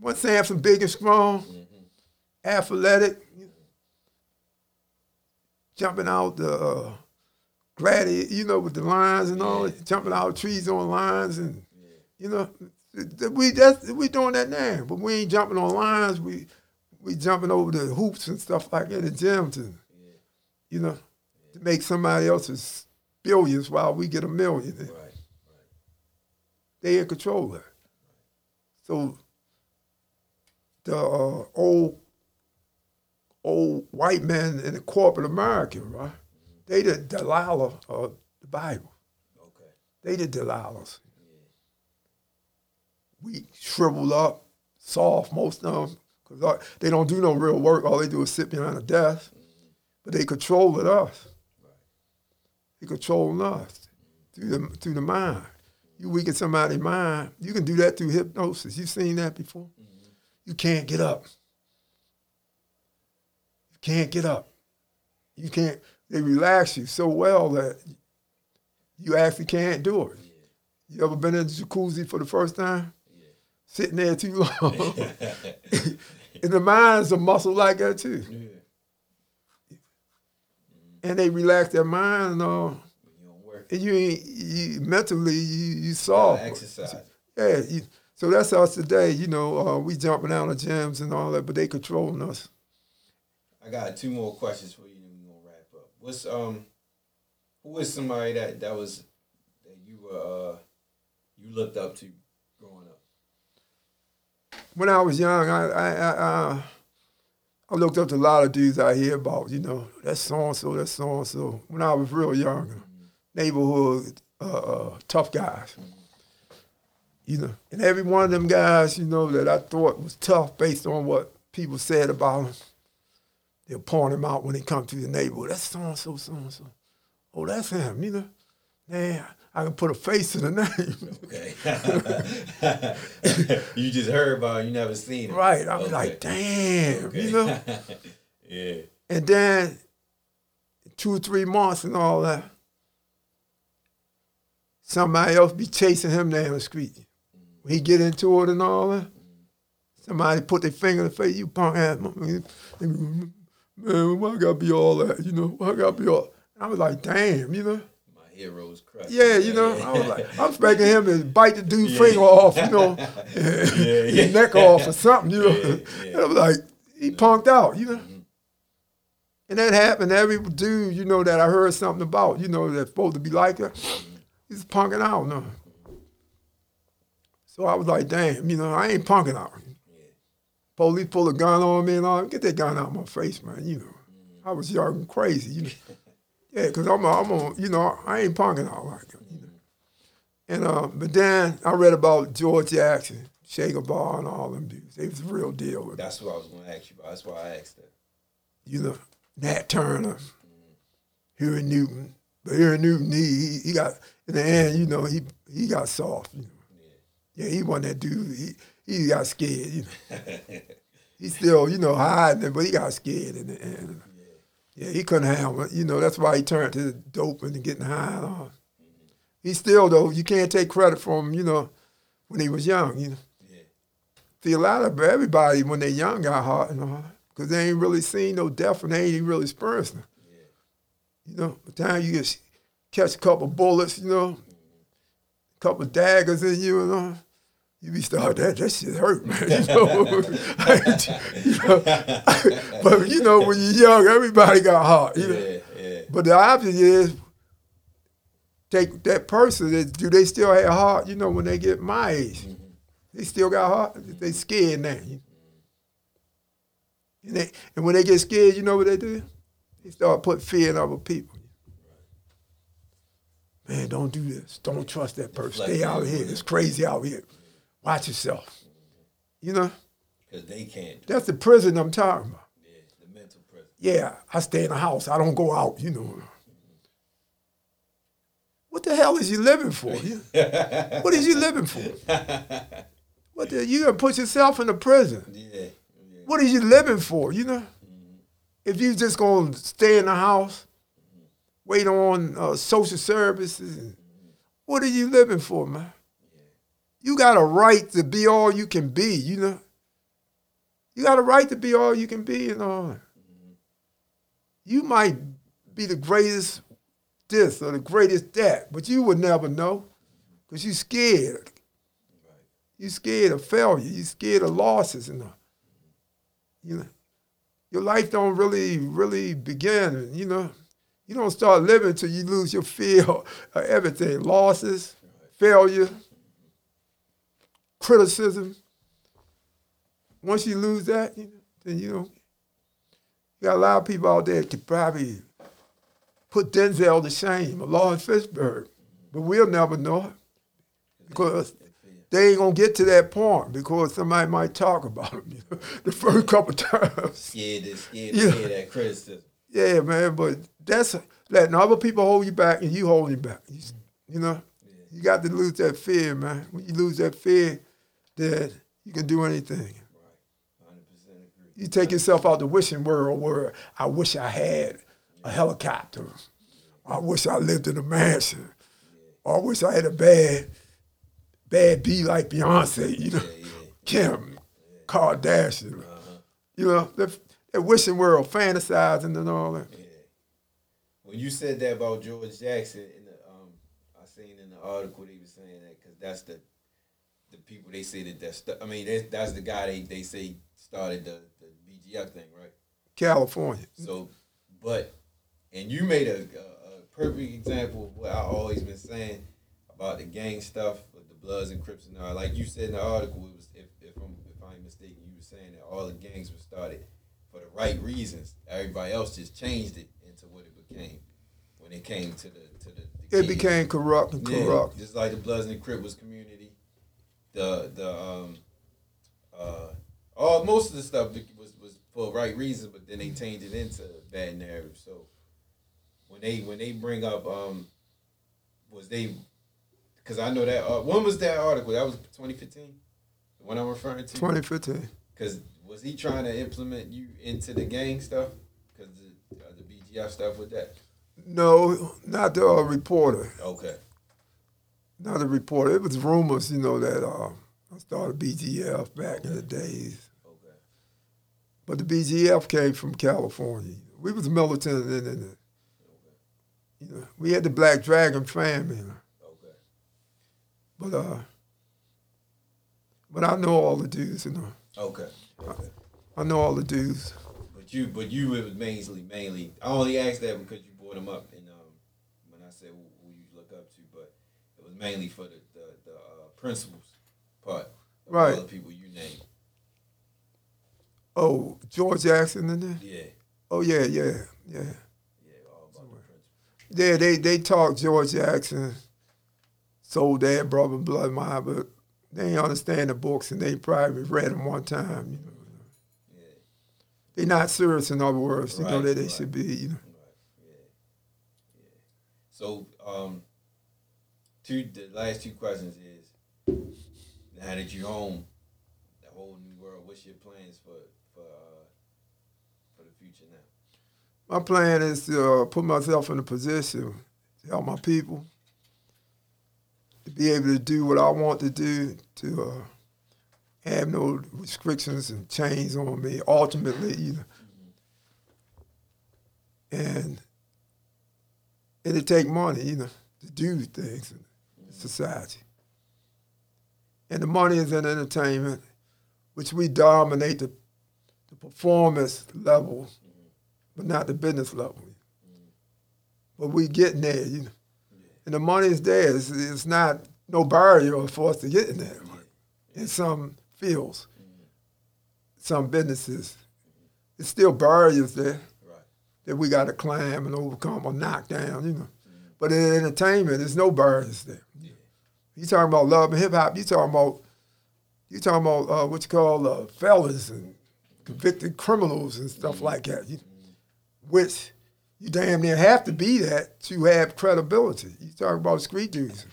One Samson big and strong, athletic, jumping out the uh, gladiator, you know, with the lines and all, jumping out trees on lines, and you know, we that's we doing that now, but we ain't jumping on lines. We we jumping over the hoops and stuff like that in the gym to, you know, to make somebody else's billions while we get a million. Right. They in control of it. So the uh, old old white men in the corporate America, right? They the Delilah of the Bible. Okay. They the Delilahs. We shriveled up, soft, most of them, because they don't do no real work. All they do is sit behind a desk. But they controlling us. They controlling us through the, through the mind. You weaken somebody's mind, you can do that through hypnosis. You've seen that before? You can't get up. You can't get up. You can't, they relax you so well that you actually can't do it. You ever been in the jacuzzi for the first time? Yeah. Sitting there too long. and the mind's a muscle like that too. Yeah. Mm. and they relax their mind and all. You don't work. And you ain't you mentally you you soft. exercise. Yeah, you, so that's us today. You know, uh, we jumping out of gyms and all that, but they controlling us. I got two more questions for you, and we're gonna wrap up. What's um, who is somebody that that was that you were uh, you looked up to growing up? When I was young, I I I, uh, I looked up to a lot of dudes I hear about. You know, that's so and so, that's so and so. When I was real young, neighborhood uh, uh, tough guys. You know, and every one of them guys, you know, that I thought was tough based on what people said about them, they'll point him out when they come to the neighborhood. That's so and so, so and so. Oh, that's him. You know, man, I can put a face to the name. Okay. you just heard about it, you never seen it. right. I was Okay. like, damn. Okay. You know. yeah. And then two or three months and all that, somebody else be chasing him down the street. When he get into it and all that, somebody put their finger in the face, you punk ass. Man, why I gotta be all that? You know, why I gotta be all I was like, damn, you know? My heroes crushed. Yeah, you know, I was like, I'm expecting him to bite the dude's finger off, you know, his neck off or something, you know. Yeah, yeah. And I was like, he punked out, you know. Mm-hmm. And that happened to every dude, you know, that I heard something about, you know, that's supposed to be like that. Mm-hmm. He's punking out now. So I was like, damn, you know, I ain't punking out. Police pull a gun on me and all, get that gun out of my face, man, you know. I was young crazy, you know. Yeah, because I'm, a, I'm a, you know, I ain't punking out like that, you know. And, uh, but then I read about George Jackson, Shaker Bar and all them dudes. They was the real deal with That's what I was going to ask you about. That's why I asked that. you know, Nat Turner, Huey Newton. But Huey Newton, he, he, he got, in the end, you know, he he got soft. You know. Yeah, he wasn't that dude. He, he got scared, you know. he still, you know, hiding it, but he got scared in the end. Yeah, he couldn't handle it. You know, that's why he turned to the dope and getting high and all. He still, though, you can't take credit from him, you know, when he was young, you know. Yeah. See, a lot of everybody, when they're young, got hot and all because they ain't really seen no death and they ain't even really experienced it. You know, by the time you get catch a couple bullets, you know, a couple daggers in you and all, you be starting oh, that that shit hurt, man. You know, you know but you know when you're young, everybody got heart. You know, Yeah, yeah. but the option is take that person. that- Do they still have heart? You know, when they get my age, mm-hmm. they still got heart. They scared now. And, they, and when they get scared, you know what they do? They start putting fear in other people. Man, don't do this. Don't trust that person. Stay out here. It's crazy out here. Watch yourself. You know, Because they can't do that's the prison I'm talking about. Yeah, the mental prison. Yeah, I stay in the house. I don't go out, you know. What the hell is you living for? What is you living for? What the, you gonna put yourself in a prison? Yeah. yeah. What are you living for? You know, if you just gonna stay in the house, wait on uh, social services, what are you living for, man? You got a right to be all you can be. You know, you got a right to be all you can be, and all. You might be the greatest this or the greatest that, but you would never know because you scared. You're scared of failure. You're scared of losses and you know, your life don't really, really begin. You know, you don't start living till you lose your fear of everything, losses, failure, criticism. Once you lose that, you know, then you know, you got a lot of people out there to probably put Denzel to shame or Laurence Fishburne, but we'll never know it because they ain't gonna get to that point because somebody might talk about them you know, the first couple times. Scared to, scared Yeah. to hear that criticism. Yeah, man, but that's letting other people hold you back and you holding back. You, you know, you got to lose that fear, man. When you lose that fear, you can do anything. Right. 100% agree. You take yourself out the wishing world where I wish I had a helicopter. I wish I lived in a mansion. I wish I had a bad, bad B like Beyonce, you know, Yeah, yeah. Kim, Kardashian. You know, that, that wishing world, fantasizing and all that. Yeah. when you said that about George Jackson, in the um, I seen in the article they were saying that because that's the the people they say that that's I mean that's, that's the guy they, they say started the the BGF thing, right? California. So, but and you made a, a, a perfect example of what I always been saying about the gang stuff with the Bloods and Crips and all. Like you said in the article, it was if if I'm if I'm mistaken, you were saying that all the gangs were started for the right reasons. Everybody else just changed it into what it became when it came to the to the. the It became corrupt and Yeah, corrupt. just like the Bloods and Crips was community. The the um uh all most of the stuff was was for right reasons, but then they changed it into bad narrative. So when they when they bring up um was they because I know that uh, when was that article? That was 2015. The one I'm referring to. 2015. Because was he trying to implement you into the gang stuff? Because the uh, the BGF stuff with that. No, not the uh, reporter. Okay. Not a reporter. It was rumors, you know, that uh, I started BGF back in the days. Okay. But the BGF came from California. We was militant and, and you know, we had the Black Dragon family. You know. Okay. But uh, but I know all the dudes, you know. Okay. Okay. I know all the dudes. But you, but you, it was mainly, mainly. I only asked that because you brought them up, and um, when I said who, who you look up to, but it was mainly for the the, the uh, principles part. Right. The people you named. Oh, George Jackson in there? Yeah. Oh yeah, yeah, yeah. Yeah. All about the principles. Yeah, they they talk George Jackson, Soledad, Brother Blood Mine, but they ain't understand the books and they probably read them one time. You know, Yeah. they not serious in other words. You know Right, that they right. should be. You know. Right. Yeah. Yeah. So, um, two the last two questions is now that you're home, the whole new world. What's your plans for for uh, for the future now? My plan is to uh, put myself in a position to help my people, to be able to do what I want to do, to uh, have no restrictions and chains on me. Ultimately, you know, and it'd take money, you know, to do things in society. And the money is in entertainment, which we dominate the, the performance level but not the business level. But we getting there, you know. And the money is there. It's, it's not no barrier for us to get in there. In some fields, some businesses, it's still barriers there that we got to climb and overcome or knock down, you know. But in entertainment, there's no barriers there. You talking about love and hip hop? You talking about you talking about uh, what you call uh, fellas and convicted criminals and stuff like that. You, which you damn near have to be that to have credibility. You talking about street dudes?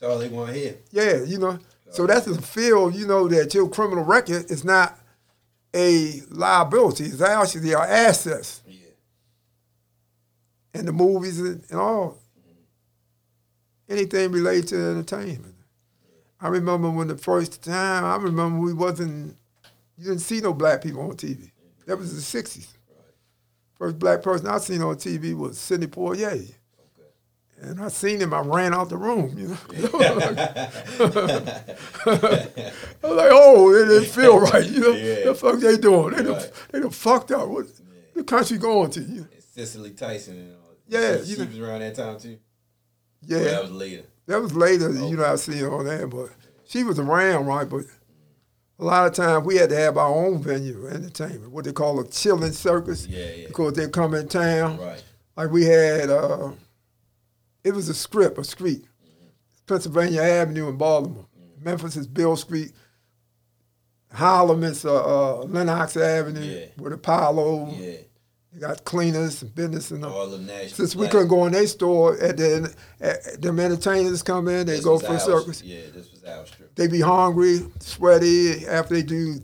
That's all they want to hear. Yeah, you know. So that's a field, you know, that your criminal record is not a liability. It's actually our assets Yeah. and the movies and, and all. Anything related to entertainment. I remember when the first time, I remember we wasn't, you didn't see no black people on TV. That was the 60s. First black person I seen on TV was Sidney Poitier. Okay. And I seen him, I ran out the room, you know. I was like, oh, it didn't feel right, you know. Yeah. The fuck they doing? They done, Right. they done fucked up. What the country going to? You know? Cicely Tyson and all. Yeah, She, you know. was around that time too. Yeah, Or that was later. That was later, you know, I seen her on there, but she was around, right? But a lot of times we had to have our own venue entertainment, what they call a chitlin' circuit, Yeah, yeah. because they come in town. Right. Like we had, uh, it was a strip, a street, Pennsylvania Avenue in Baltimore. Memphis is Beale Street. Harlem is uh, uh, Lenox Avenue Yeah. with Apollo. Yeah. They got cleaners and business and all. Of Nashville. Since we couldn't go in their store, at the at, them entertainers come in, they This go for our- circus. Yeah, this was our strip. They be hungry, sweaty after they do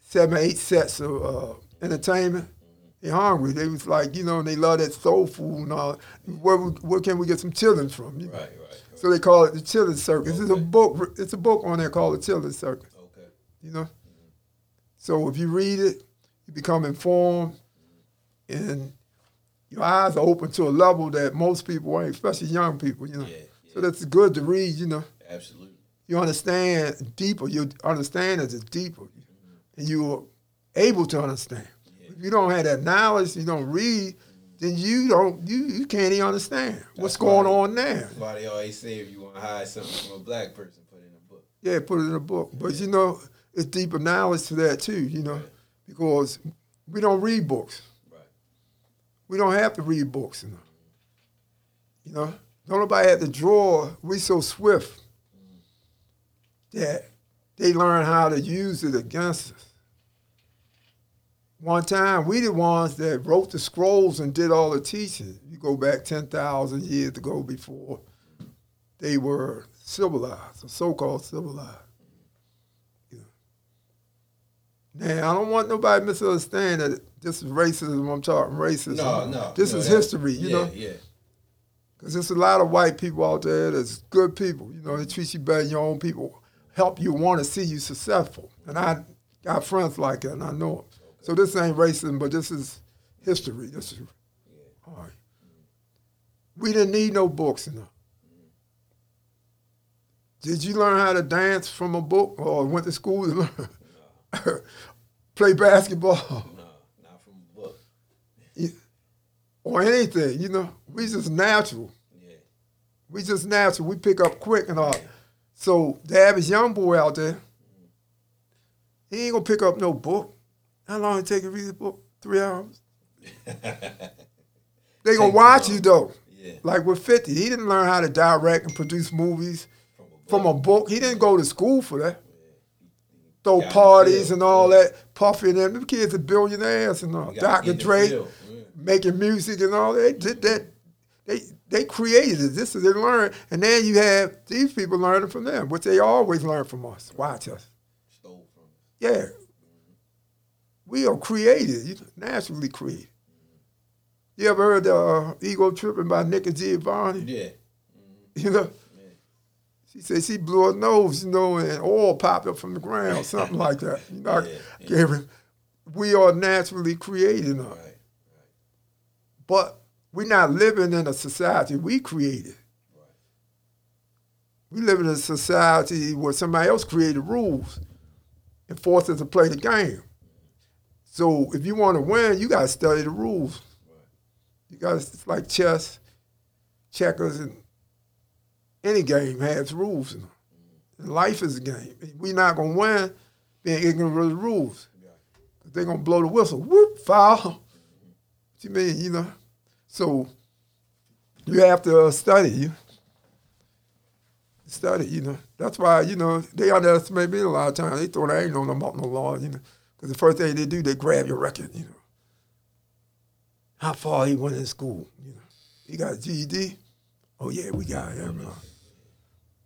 seven, eight sets of uh, entertainment. They hungry. They was like, you know, and they love that soul food and all. Where where can we get some chitlins from? You know? Right, right. right. So they call it the Chitlin' Circuit. It's a book. It's a book on there called the Chitlin' Circuit. Okay. You know. So if you read it, you become informed, and your eyes are open to a level that most people ain't, especially young people, you know. Yeah, So that's good to read, you know. Absolutely. You understand deeper. Your understanding is deeper, and you're able to understand. If you don't have that knowledge, you don't read, then you don't you you can't even understand what's going why- on there. That's why they always say if you want to hide something from a black person, put it in a book. Yeah, put it in a book. But you know, it's deeper knowledge to that too. You know, because we don't read books. We don't have to read books. Know, you know, don't nobody have to draw. We so swift that they learn how to use it against us. One time, we the ones that wrote the scrolls and did all the teaching. You go back ten thousand years ago before they were civilized, or so-called civilized. Know. Now, I don't want nobody to misunderstand that this is racism. I'm talking racism. No, no. This no, is history, you yeah, know. Yeah. Because there's a lot of white people out there that's good people. You know, they treat you better than your own people, help you want to see you successful. And I got friends like that, and I know them. So this ain't racism, but this is history. This is all right. We didn't need no books enough. Did you learn how to dance from a book, or went to school to learn? Play basketball, No, not from a book. Or anything? You know, we just natural. Yeah. We just natural. We pick up quick and all. So the average young boy out there, he ain't gonna pick up no book. How long it take to read a book? Three hours. They gonna watch you though. Yeah. Like with Fifty, he didn't learn how to direct and produce movies From a book. from a book. He didn't go to school for that. Throw Got parties and all yeah. that. Puffy and them. Them kids are billionaires and all. Dr. Dre yeah. Making music and all that. They did that. They they created it. This is they learned, and then you have these people learning from them, which they always learn from us. Watch us. Stole from us. Yeah, we are created, you naturally created. You ever heard the uh, ego tripping by Nikki Giovanni? Yeah. You know, she said she blew her nose, you know, and oil popped up from the ground, something like that. You know, Yeah, yeah. we are naturally created, now. Right. But we're not living in a society we created. We live in a society where somebody else created rules and forced us to play the game. So if you want to win, you got to study the rules. You got to, it's like chess, checkers, and any game has rules in them. Mm-hmm. And life is a game. We're not going to win being ignorant of the rules. They're going to blow the whistle. Whoop, foul. Mm-hmm. What you mean, you know? So you have to uh, study. Study, you know. That's why, you know, they underestimate me a lot of times. They thought I ain't know about no law, you know. Because the first thing they do, they grab your record, you know. How far he went in school, you know. He got a GED? Oh, yeah, we got him. uh,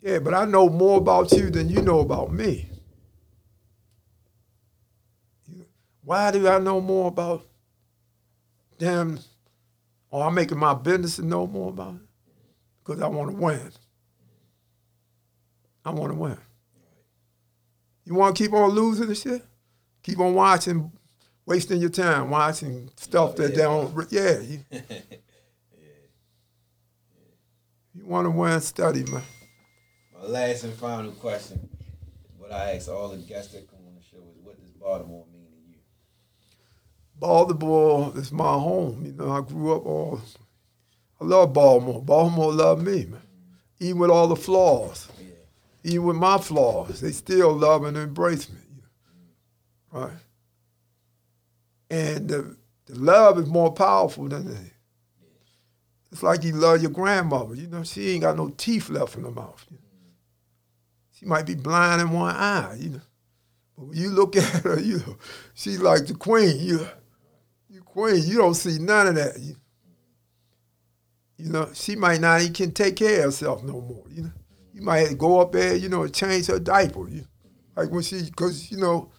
Yeah, but I know more about you than you know about me. Why do I know more about them? Or I'm making my business to know more about it? Because I want to win. I want to win. You want to keep on losing and shit? Keep on watching, wasting your time watching stuff that they don't. Yeah. You, you want to win, study, man. My last and final question, what I ask all the guests that come on the show is, what does Baltimore mean to you? Baltimore is my home. You know, I grew up all. I love Baltimore. Baltimore loved me, man. Even with all the flaws, even with my flaws, they still love and embrace me. you know. Right? And the, the love is more powerful than the. It's like you love your grandmother. You know, she ain't got no teeth left in her mouth. you know. She might be blind in one eye, you know. But when you look at her, you know, she's like the queen. You, you queen. You don't see none of that. You, you know, she might not even can take care of herself no more. You know, you might go up there, you know, and change her diaper. You, like when she, because you know,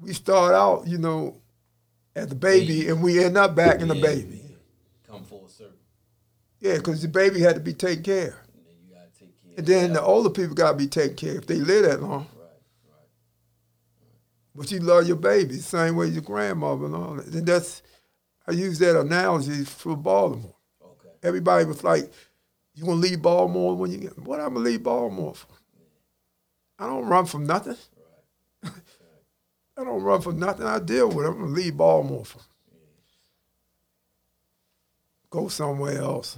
we start out, you know, as a baby, and we end up back in the baby. Come full circle. Yeah, because the baby had to be taken care. of. And then you gotta take care. And then the older people got to be taken care of if they live that long. But you love your baby the same way your grandmother and all that. And that's I use that analogy for Baltimore. Okay. Everybody was like, "You gonna leave Baltimore when you get what? I'm gonna leave Baltimore for? I don't run from nothing. I don't run from nothing. I deal with. it. I'm gonna leave Baltimore for. Go somewhere else.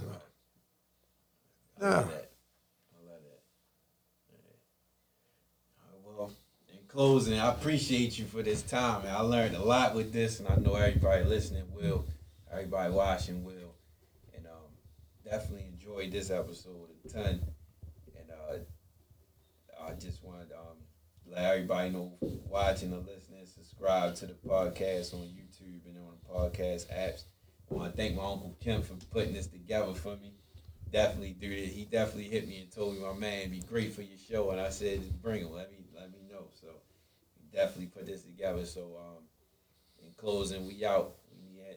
Yeah. love that. I love that. All right. Well, in closing, I appreciate you for this time, man. I learned a lot with this, and I know everybody listening will, everybody watching will, and um, definitely enjoyed this episode a ton. And uh, I just want to um, let everybody know watching or listening, subscribe to the podcast on YouTube and on the podcast apps. I want to thank my uncle Kim for putting this together for me definitely it. He definitely hit me and told me, my man, be great for your show. And I said, bring him. Let me definitely put this together. So um, in closing, we out.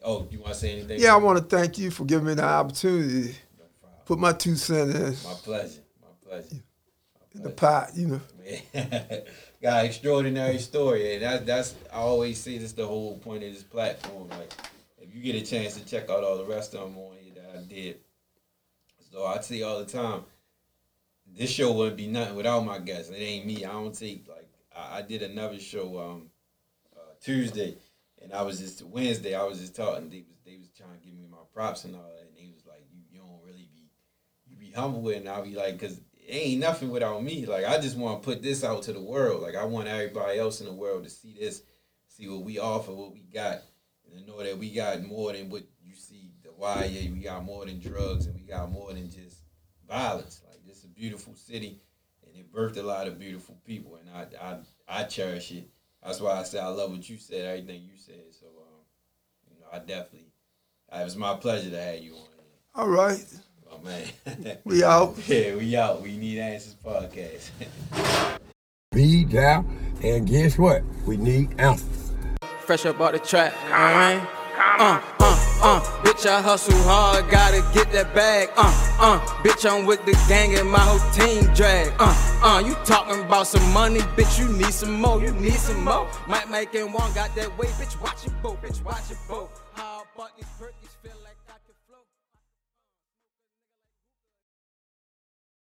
Oh, you want to say anything? Yeah, I want to thank you for giving me the opportunity No put my two cents in, My pleasure. My pleasure. in the pot. You know. Got an extraordinary story, and that, that's I always say this the whole point of this platform. Like, if you get a chance to check out all the rest of them on here that I did, so I say all the time, this show wouldn't be nothing without my guests. It ain't me. I don't take like I, I did another show um uh, Tuesday, and I was just Wednesday. I was just talking. They was they was trying to give me my props and all that, and they was like, "You you don't really be you be humble," and I'll be like, "Cause it ain't nothing without me. Like I just want to put this out to the world. Like I want everybody else in the world to see this, see what we offer, what we got, and know that we got more than what you see. The YA, we got more than drugs, and we got more than just violence. Like this is a beautiful city, and it birthed a lot of beautiful people, and I I I cherish it. That's why I say I love what you said, everything you said. So um, you know, I definitely. It was my pleasure to have you on here. All right, Oh man. we out. Yeah, we out. We need answers podcast. Be down, and guess what? We need answers. fresh up out the trap. Alright? Uh, uh, uh, bitch, I hustle hard, gotta get that bag. Uh, uh, bitch, I'm with the gang and my whole team drag. Uh, uh, you talking about some money, bitch, you need some more, you need some more. Might make it one got that way, bitch, watch it, boat, bitch, watch it, boat. How about these